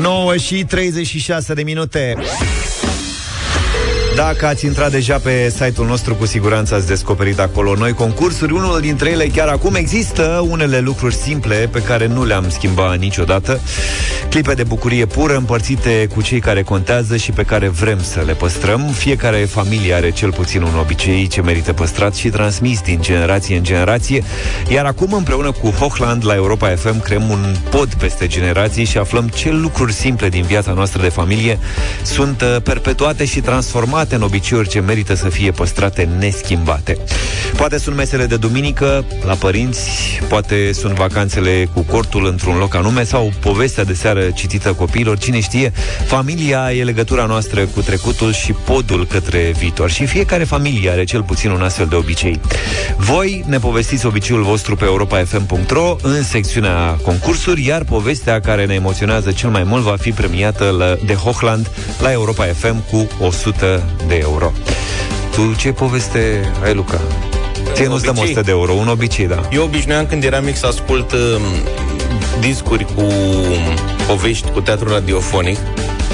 Speaker 2: 9 și 36 de minute. Dacă ați intrat deja pe site-ul nostru, cu siguranță ați descoperit acolo noi concursuri. Unul dintre ele chiar acum există unele lucruri simple pe care nu le-am schimbat niciodată. Clipe de bucurie pură împărțite cu cei care contează și pe care vrem să le păstrăm. Fiecare familie are cel puțin un obicei ce merită păstrat și transmis din generație în generație. Iar acum, împreună cu Hochland la Europa FM, creăm un pod peste generații și aflăm ce lucruri simple din viața noastră de familie sunt uh, perpetuate și transformate în obiceiuri ce merită să fie păstrate neschimbate. Poate sunt mesele de duminică la părinți, poate sunt vacanțele cu cortul într-un loc anume sau povestea de seară citită copiilor, cine știe, familia e legătura noastră cu trecutul și podul către viitor și fiecare familie are cel puțin un astfel de obicei. Voi ne povestiți obiceiul vostru pe europafm.ro în secțiunea concursuri, iar povestea care ne emoționează cel mai mult va fi premiată la, de Hochland la Europa FM cu 100 de euro. Tu ce poveste ai, Luca? Ție nu-ți dăm 100 de euro, un obicei, da.
Speaker 5: Eu obișnuiam când eram mic să ascult uh, discuri cu povești cu teatru radiofonic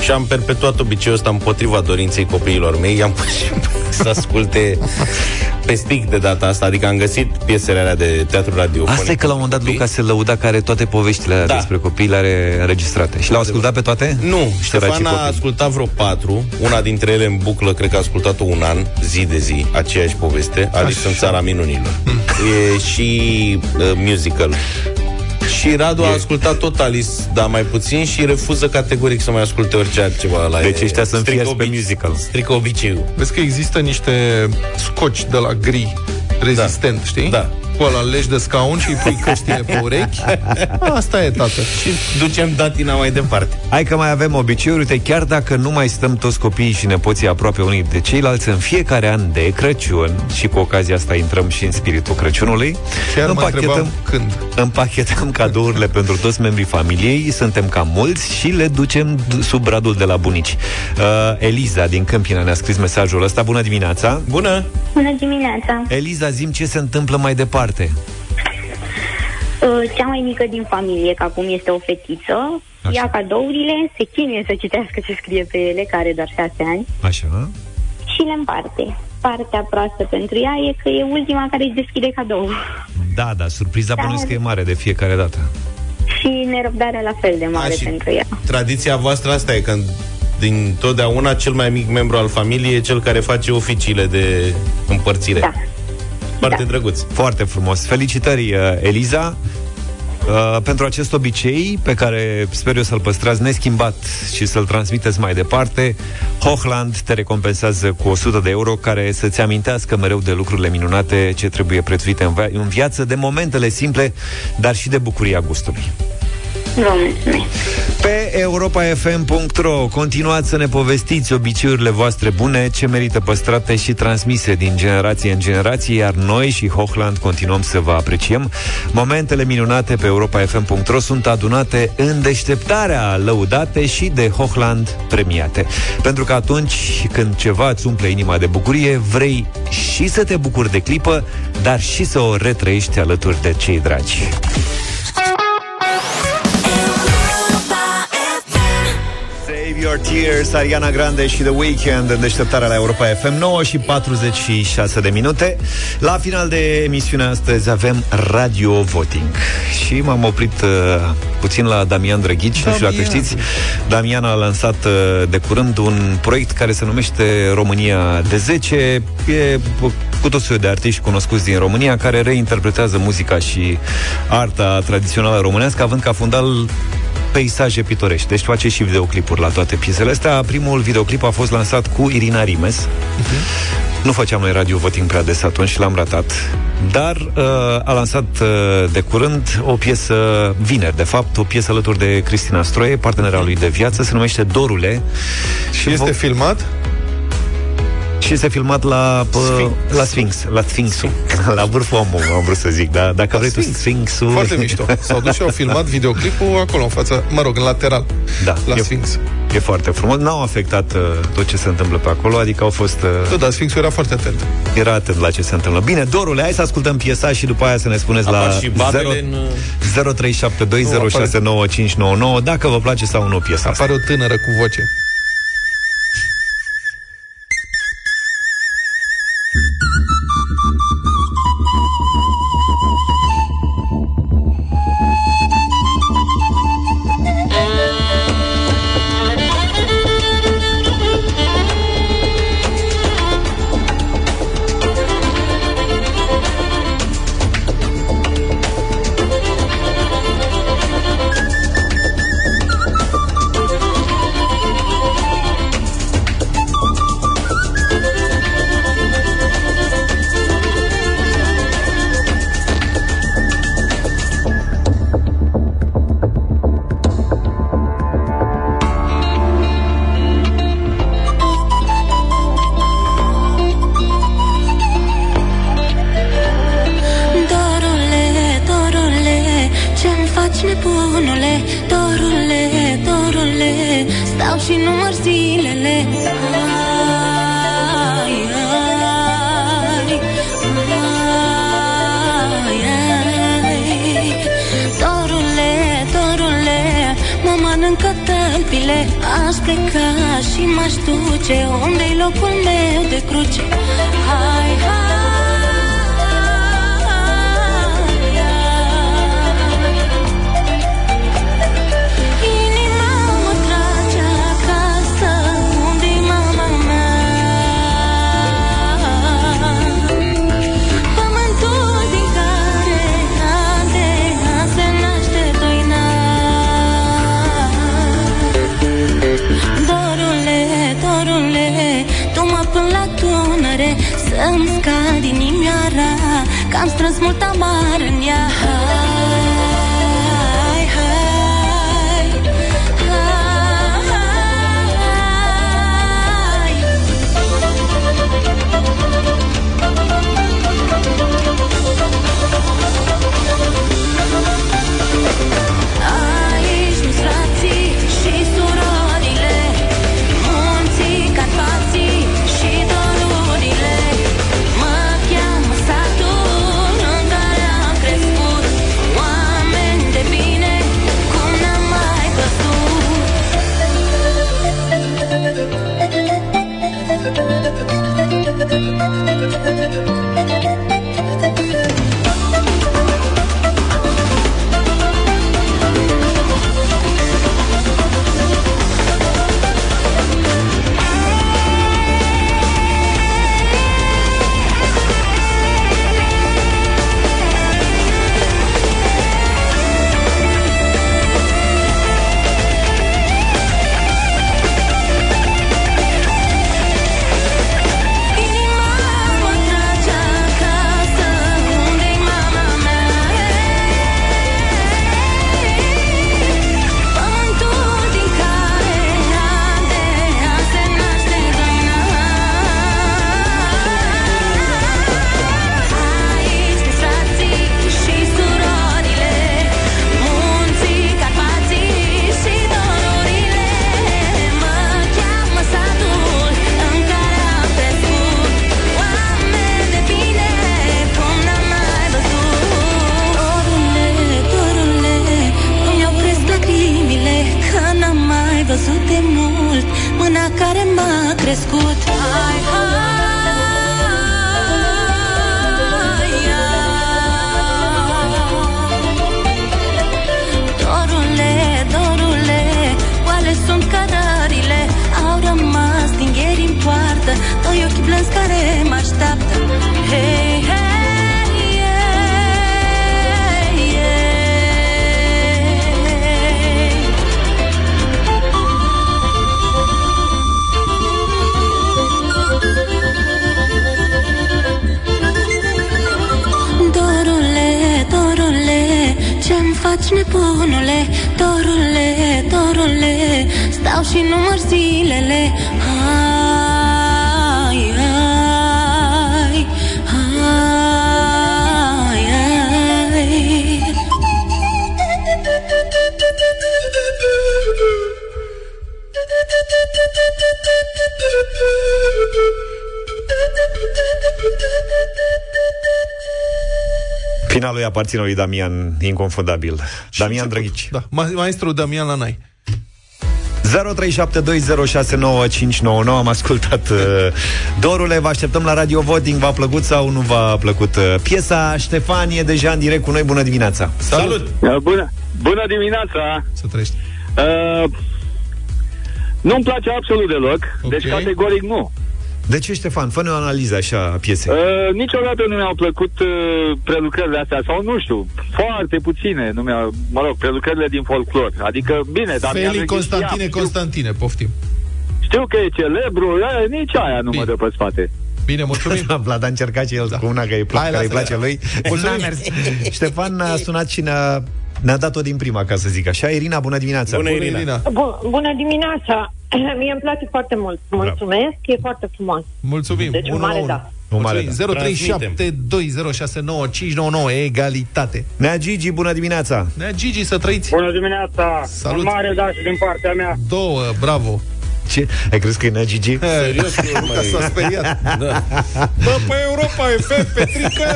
Speaker 5: și am perpetuat obiceiul ăsta împotriva dorinței copiilor mei. I-am pus și să asculte pe stick de data asta, adică am găsit piesele alea de teatru radiofonic.
Speaker 2: Asta e că la un moment dat Luca se lăuda că are toate poveștile alea
Speaker 5: Da.
Speaker 2: despre copii, le are înregistrate. Și le-au ascultat pe toate?
Speaker 5: Nu, Ștefan
Speaker 2: Săracii
Speaker 5: a
Speaker 2: copii.
Speaker 5: ascultat vreo patru, una dintre ele în buclă, cred că a ascultat-o un an, zi de zi, aceeași poveste, Alice în țara minunilor. E și uh, musical. Și Radu a ascultat tot Alice, dar mai puțin și refuză categoric să mai asculte orice altceva la
Speaker 2: Deci ăștia sunt
Speaker 5: strică
Speaker 2: fierți pe
Speaker 5: obici-
Speaker 2: musical.
Speaker 5: Strică obiceiul.
Speaker 3: Vezi că există niște scoci de la gri rezistent, da. știi?
Speaker 5: Da.
Speaker 3: Cu ăla legi de scaun și îi pui căștile pe urechi. Asta e, tată.
Speaker 5: Și ducem datina mai departe.
Speaker 2: Hai că mai avem obiceiuri, uite, chiar dacă nu mai stăm toți copiii și nepoții aproape unii de ceilalți în fiecare an de Crăciun, și cu ocazia asta intrăm și în spiritul Crăciunului,
Speaker 3: Chiar mă întrebam când.
Speaker 2: împachetăm cadourile pentru toți membrii familiei, suntem cam mulți și le ducem d- sub bradul de la bunici. Uh, Eliza din Câmpina ne-a scris mesajul ăsta. Bună dimineața!
Speaker 5: Bună!
Speaker 14: Bună dimineața!
Speaker 2: Eliza, zim ce se întâmplă mai departe.
Speaker 14: Uh, Cea mai mică din familie, că acum este o fetiță,
Speaker 2: Așa.
Speaker 14: ia cadourile, se chinuie să citească ce scrie pe ele, care are doar șase ani,
Speaker 2: Așa?
Speaker 14: și le împarte. Partea proastă pentru ea e că e ultima care își deschide cadou.
Speaker 2: Da, da, surpriza
Speaker 14: Da.
Speaker 2: bănuiesc că e mare de fiecare dată.
Speaker 14: Și nerăbdarea la fel de mare
Speaker 5: A, și-
Speaker 14: pentru ea.
Speaker 5: Tradiția voastră asta e când din totdeauna cel mai mic membru al familiei e cel care face oficiile de împărțire.
Speaker 14: Da.
Speaker 5: Foarte drăguț.
Speaker 2: Foarte frumos. Felicitări, uh, Eliza, uh, pentru acest obicei pe care sper eu să-l păstrați neschimbat și să-l transmiteți mai departe. Hochland te recompensează cu 100 de euro care să-ți amintească mereu de lucrurile minunate ce trebuie prețuite în, via- în viață, de momentele simple, dar și de bucuria gustului.
Speaker 14: Vă mulțumesc!
Speaker 2: Pe europafm.ro continuați să ne povestiți obiceiurile voastre bune, ce merită păstrate și transmise din generație în generație, iar noi și Hochland continuăm să vă apreciem. Momentele minunate pe europafm.ro sunt adunate în deșteptarea, lăudate și de Hochland premiate. Pentru că atunci când ceva îți umple inima de bucurie, vrei și să te bucuri de clipă, dar și să o retrăiești alături de cei dragi. Your Tears, Ariana Grande și The Weeknd în deșteptarea la Europa FM 9 și 46 de minute. La final de emisiune astăzi avem Radio Voting și m-am oprit uh, puțin la Damian Drăghici, nu știu dacă
Speaker 3: Damian.
Speaker 2: știți. Damian a lansat uh, de curând un proiect care se numește România de 10. E cu tot soiul de artiști cunoscuți din România care reinterpretează muzica și arta tradițională românească, având ca fundal peisaje pitorești. Deci face și videoclipuri la toate piesele astea. Primul videoclip a fost lansat cu Irina Rimes. Nu făceam noi radio voting prea des atunci și l-am ratat. Dar uh, a lansat uh, de curând o piesă, vineri de fapt, o piesă alături de Cristina Stroie, partenera lui de viață, se numește Dorule.
Speaker 3: Și este filmat?
Speaker 2: Și este filmat la Sphinx. la Sphinx, la Sphinxul, la vârful omului, am vrut să zic, dar dacă vrei tu Sphinxul...
Speaker 3: Foarte mișto. S-au dus și au filmat videoclipul acolo, în fața, mă rog, în lateral,
Speaker 2: Da,
Speaker 3: la
Speaker 2: e,
Speaker 3: Sphinx.
Speaker 2: E foarte frumos. N-au afectat uh, tot ce se întâmplă pe acolo, adică au fost... Uh,
Speaker 3: Da, dar Sfinxul era foarte atent.
Speaker 2: era atent la ce se întâmplă. Bine, Dorule, hai să ascultăm piesa și după aia să ne spuneți
Speaker 5: Apar
Speaker 2: la
Speaker 5: și babele în-
Speaker 2: 0372069599 dacă vă place sau nu piesa asta.
Speaker 3: Apare o tânără cu voce.
Speaker 16: Număr zilele. Ai, ai, ai, ai. Dorule, dorule, mă mănâncă tălpile. Aș pleca și m-aș duce Unde-i locul meu de cruce. Hai, hai am strâns mult amar în ea
Speaker 2: aparține lui Damian, inconfundabil. Damian Drăghici.
Speaker 3: Da, ma- maestru Damian Lanai.
Speaker 2: 0372069599 Am ascultat uh, Dorule, vă așteptăm la Radio Voting V-a plăcut sau nu v-a plăcut uh, piesa? Ștefan e deja în direct cu noi, bună dimineața
Speaker 3: Salut!
Speaker 7: Uh, Bună, bună dimineața!
Speaker 3: Să trăiești.
Speaker 7: Uh, nu-mi place absolut deloc,
Speaker 2: Ok.
Speaker 7: deci categoric nu.
Speaker 2: De ce, Ștefan? Fă-ne o analiză așa a piesei
Speaker 7: Uh, niciodată nu mi-au plăcut uh, prelucrările astea, sau nu știu, foarte puține, nu mi-au, mă rog, prelucrările din folclor. Adică, bine, dar mi-am
Speaker 3: Feli
Speaker 7: registrat-
Speaker 3: Constantine
Speaker 7: știu,
Speaker 3: Constantine, poftim.
Speaker 7: știu că e celebru, aia, nici aia nu mă dă pe spate.
Speaker 3: Bine, mulțumim.
Speaker 2: Vlad a încercat și el da. cu una că îi plac,
Speaker 3: Hai,
Speaker 2: care îi
Speaker 3: lasă,
Speaker 2: place
Speaker 3: ia.
Speaker 2: lui
Speaker 3: Mulțumim.
Speaker 2: N-a mers. Ștefan a sunat și ne-a, ne-a dat-o din prima, ca să zic așa Irina, bună dimineața
Speaker 3: Bună, Irina.
Speaker 17: Bun, bună dimineața! Mie îmi place foarte mult. Mulțumesc, e foarte frumos.
Speaker 3: Mulțumim.
Speaker 17: Deci un
Speaker 3: Unu la
Speaker 17: mare
Speaker 3: unu.
Speaker 17: da.
Speaker 2: Un mare
Speaker 3: Mulțumim. 0372069599 egalitate.
Speaker 2: Nea Gigi, bună dimineața
Speaker 3: Nea Gigi, să trăiți.
Speaker 18: Bună dimineața!
Speaker 3: Salut.
Speaker 18: Un mare da și din partea mea.
Speaker 3: Două, bravo.
Speaker 2: Ce? Ai crezut că e Nea Gigi?
Speaker 3: Serios, că s-a speriat.
Speaker 5: Da.
Speaker 3: Bă, pe Europa FM, Petrică!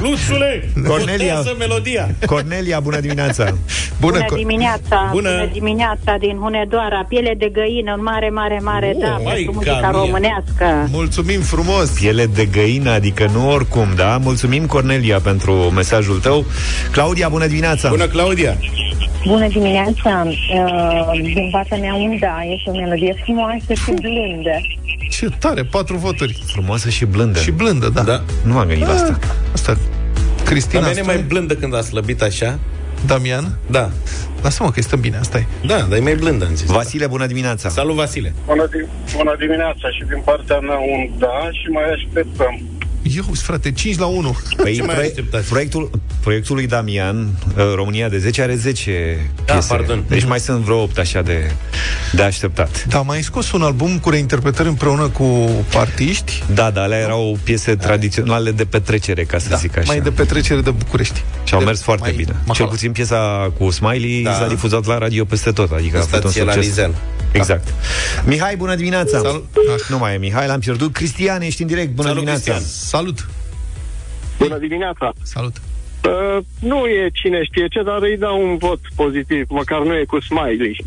Speaker 5: Luțule,
Speaker 2: Cornelia.
Speaker 5: contează melodia.
Speaker 2: Cornelia, bună dimineața
Speaker 3: Bună,
Speaker 17: Bună
Speaker 3: Co-
Speaker 17: dimineața!
Speaker 5: Bună.
Speaker 17: Bună dimineața din Hunedoara, piele de găină, un mare, mare, mare
Speaker 3: Oh,
Speaker 17: da
Speaker 5: maica
Speaker 17: pentru muzica
Speaker 5: mea.
Speaker 17: românească.
Speaker 3: Mulțumim frumos.
Speaker 2: Piele de găină, adică nu oricum, da? Mulțumim, Cornelia, pentru mesajul tău Claudia, bună dimineața
Speaker 5: Bună, Claudia.
Speaker 14: Bună dimineața! Uh, din partea mea un da, este o melodie frumoasă și blândă.
Speaker 3: Ce tare, patru voturi.
Speaker 2: Frumoasă și blândă
Speaker 3: Și blândă, da.
Speaker 5: Da.
Speaker 2: Nu m-am gândit la asta
Speaker 3: Asta.
Speaker 5: Dar
Speaker 3: Cristina
Speaker 5: mine
Speaker 3: spune...
Speaker 5: mai blândă când a slăbit așa.
Speaker 3: Damian?
Speaker 5: Da.
Speaker 3: Lasă-mă că stăm bine, asta e.
Speaker 5: Da, dar e mai blândă, am zis.
Speaker 2: Vasile, bună dimineața
Speaker 5: Salut, Vasile.
Speaker 18: Bună, di- bună dimineața și din partea mea un da și mai așteptăm.
Speaker 3: Eu, frate, 5 la 1.
Speaker 2: Păi,
Speaker 5: Ce mai
Speaker 2: proie-
Speaker 5: așteptați?
Speaker 2: proiectul, proiectul lui Damian, uh, România de 10, are 10
Speaker 5: Da,
Speaker 2: piese.
Speaker 5: pardon.
Speaker 2: Deci mai sunt vreo 8 așa de, de așteptat.
Speaker 3: Da, mai ai scos un album cu reinterpretări împreună cu artiști.
Speaker 2: Da, da, alea erau piese tradiționale de petrecere, ca să
Speaker 3: Da,
Speaker 2: zic așa.
Speaker 3: mai de petrecere de București.
Speaker 2: Și au
Speaker 3: De-
Speaker 2: mers foarte
Speaker 3: mai
Speaker 2: bine.
Speaker 3: mahala.
Speaker 2: Cel puțin piesa cu Smiley
Speaker 5: Da.
Speaker 2: s-a difuzat la radio peste tot, adică a fost un
Speaker 5: Stație la
Speaker 2: succes.
Speaker 5: Lizen.
Speaker 2: Exact. Mihai, bună dimineața!
Speaker 3: Salut. Ah.
Speaker 2: Nu mai e Mihai, l-am pierdut. Cristian, ești în direct, bună
Speaker 5: Salut,
Speaker 2: dimineața!
Speaker 5: Cristian.
Speaker 3: Salut.
Speaker 18: Bună dimineața!
Speaker 3: Salut.
Speaker 18: Uh, nu e cine știe ce, dar îi dau un vot pozitiv, măcar nu e cu smiley.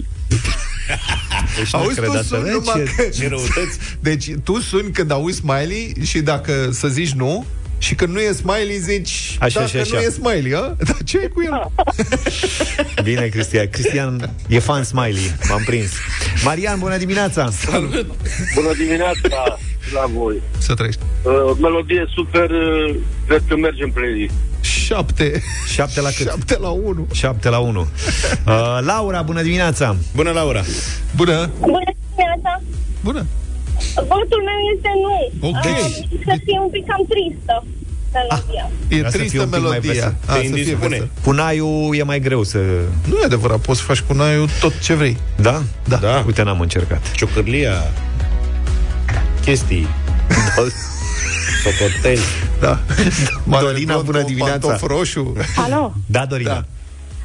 Speaker 2: Deci nu
Speaker 3: Auzi,
Speaker 2: cred
Speaker 3: tu
Speaker 2: asta,
Speaker 3: suni
Speaker 2: da?
Speaker 3: numai
Speaker 2: Ce-
Speaker 3: că...
Speaker 5: Ce răutăți.
Speaker 3: Deci tu suni când auzi Smiley și dacă să zici nu, și când nu e Smiley zici
Speaker 2: Așa
Speaker 3: dacă
Speaker 2: și așa.
Speaker 3: nu e Smiley, a? Dar ce e cu el?
Speaker 2: Bine, Cristian. Cristian e fan Smiley, m-am prins. Marian, bună dimineața!
Speaker 5: Salut.
Speaker 18: Bună dimineața la voi!
Speaker 3: Să trăiești.
Speaker 18: Uh, melodie super, uh, cred că merge în playlist.
Speaker 3: 7.
Speaker 2: 7 la cât?
Speaker 3: 7 la 1.
Speaker 2: 7 la 1. Uh, Laura, bună dimineața!
Speaker 5: Bună, Laura.
Speaker 3: Bună.
Speaker 14: Bună dimineața!
Speaker 3: Bună.
Speaker 14: Votul meu este nu.
Speaker 3: Ok.
Speaker 14: Uh, să fie un pic cam tristă melodia.
Speaker 3: E
Speaker 2: Vrea să fie
Speaker 3: tristă
Speaker 2: un pic mai
Speaker 3: melodia.
Speaker 2: vesel.
Speaker 3: A,
Speaker 5: Te
Speaker 3: să fie
Speaker 5: indispune.
Speaker 3: vesel.
Speaker 2: Cu Naiu e mai greu să...
Speaker 3: Nu e adevărat, poți să faci cu Naiu tot ce vrei.
Speaker 2: Da?
Speaker 3: Da.
Speaker 5: Da.
Speaker 2: Uite, n-am încercat.
Speaker 5: Ciocârlia. Chestii. Socoteli.
Speaker 3: Da.
Speaker 2: Dorina, bună dimineața.
Speaker 3: Pantof roșu.
Speaker 17: Alo?
Speaker 2: Da, Dorina.
Speaker 3: Da.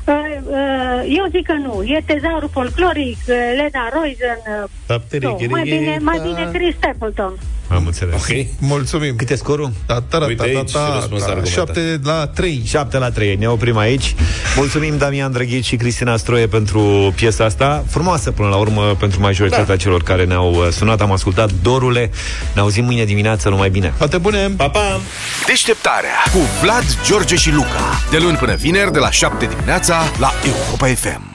Speaker 17: Uh, uh, eu zic că nu. E tezaurul folcloric, uh, Lena Roizen. uh, Nu, mai bine, mai bine Chris Stapleton.
Speaker 2: Am înțeles.
Speaker 5: Ok.
Speaker 3: Mulțumim.
Speaker 2: Cât e scorul?
Speaker 3: Da, ta, ta,
Speaker 5: Uite
Speaker 3: ta,
Speaker 5: aici
Speaker 3: ta,
Speaker 5: răspuns
Speaker 3: ta,
Speaker 5: argumentat.
Speaker 3: 7 la 3.
Speaker 2: 7 la 3, ne oprim aici Mulțumim Damian Drăghici și Cristina Stroie pentru piesa asta Frumoasă până la urmă pentru majoritatea da. celor care ne-au uh, sunat Am ascultat Dorule Ne auzim mâine dimineață, numai bine
Speaker 3: Toate bune!
Speaker 5: Pa, pa!
Speaker 1: Deșteptarea cu Vlad, George și Luca. De luni până vineri, de la 7 dimineața, la Europa FM.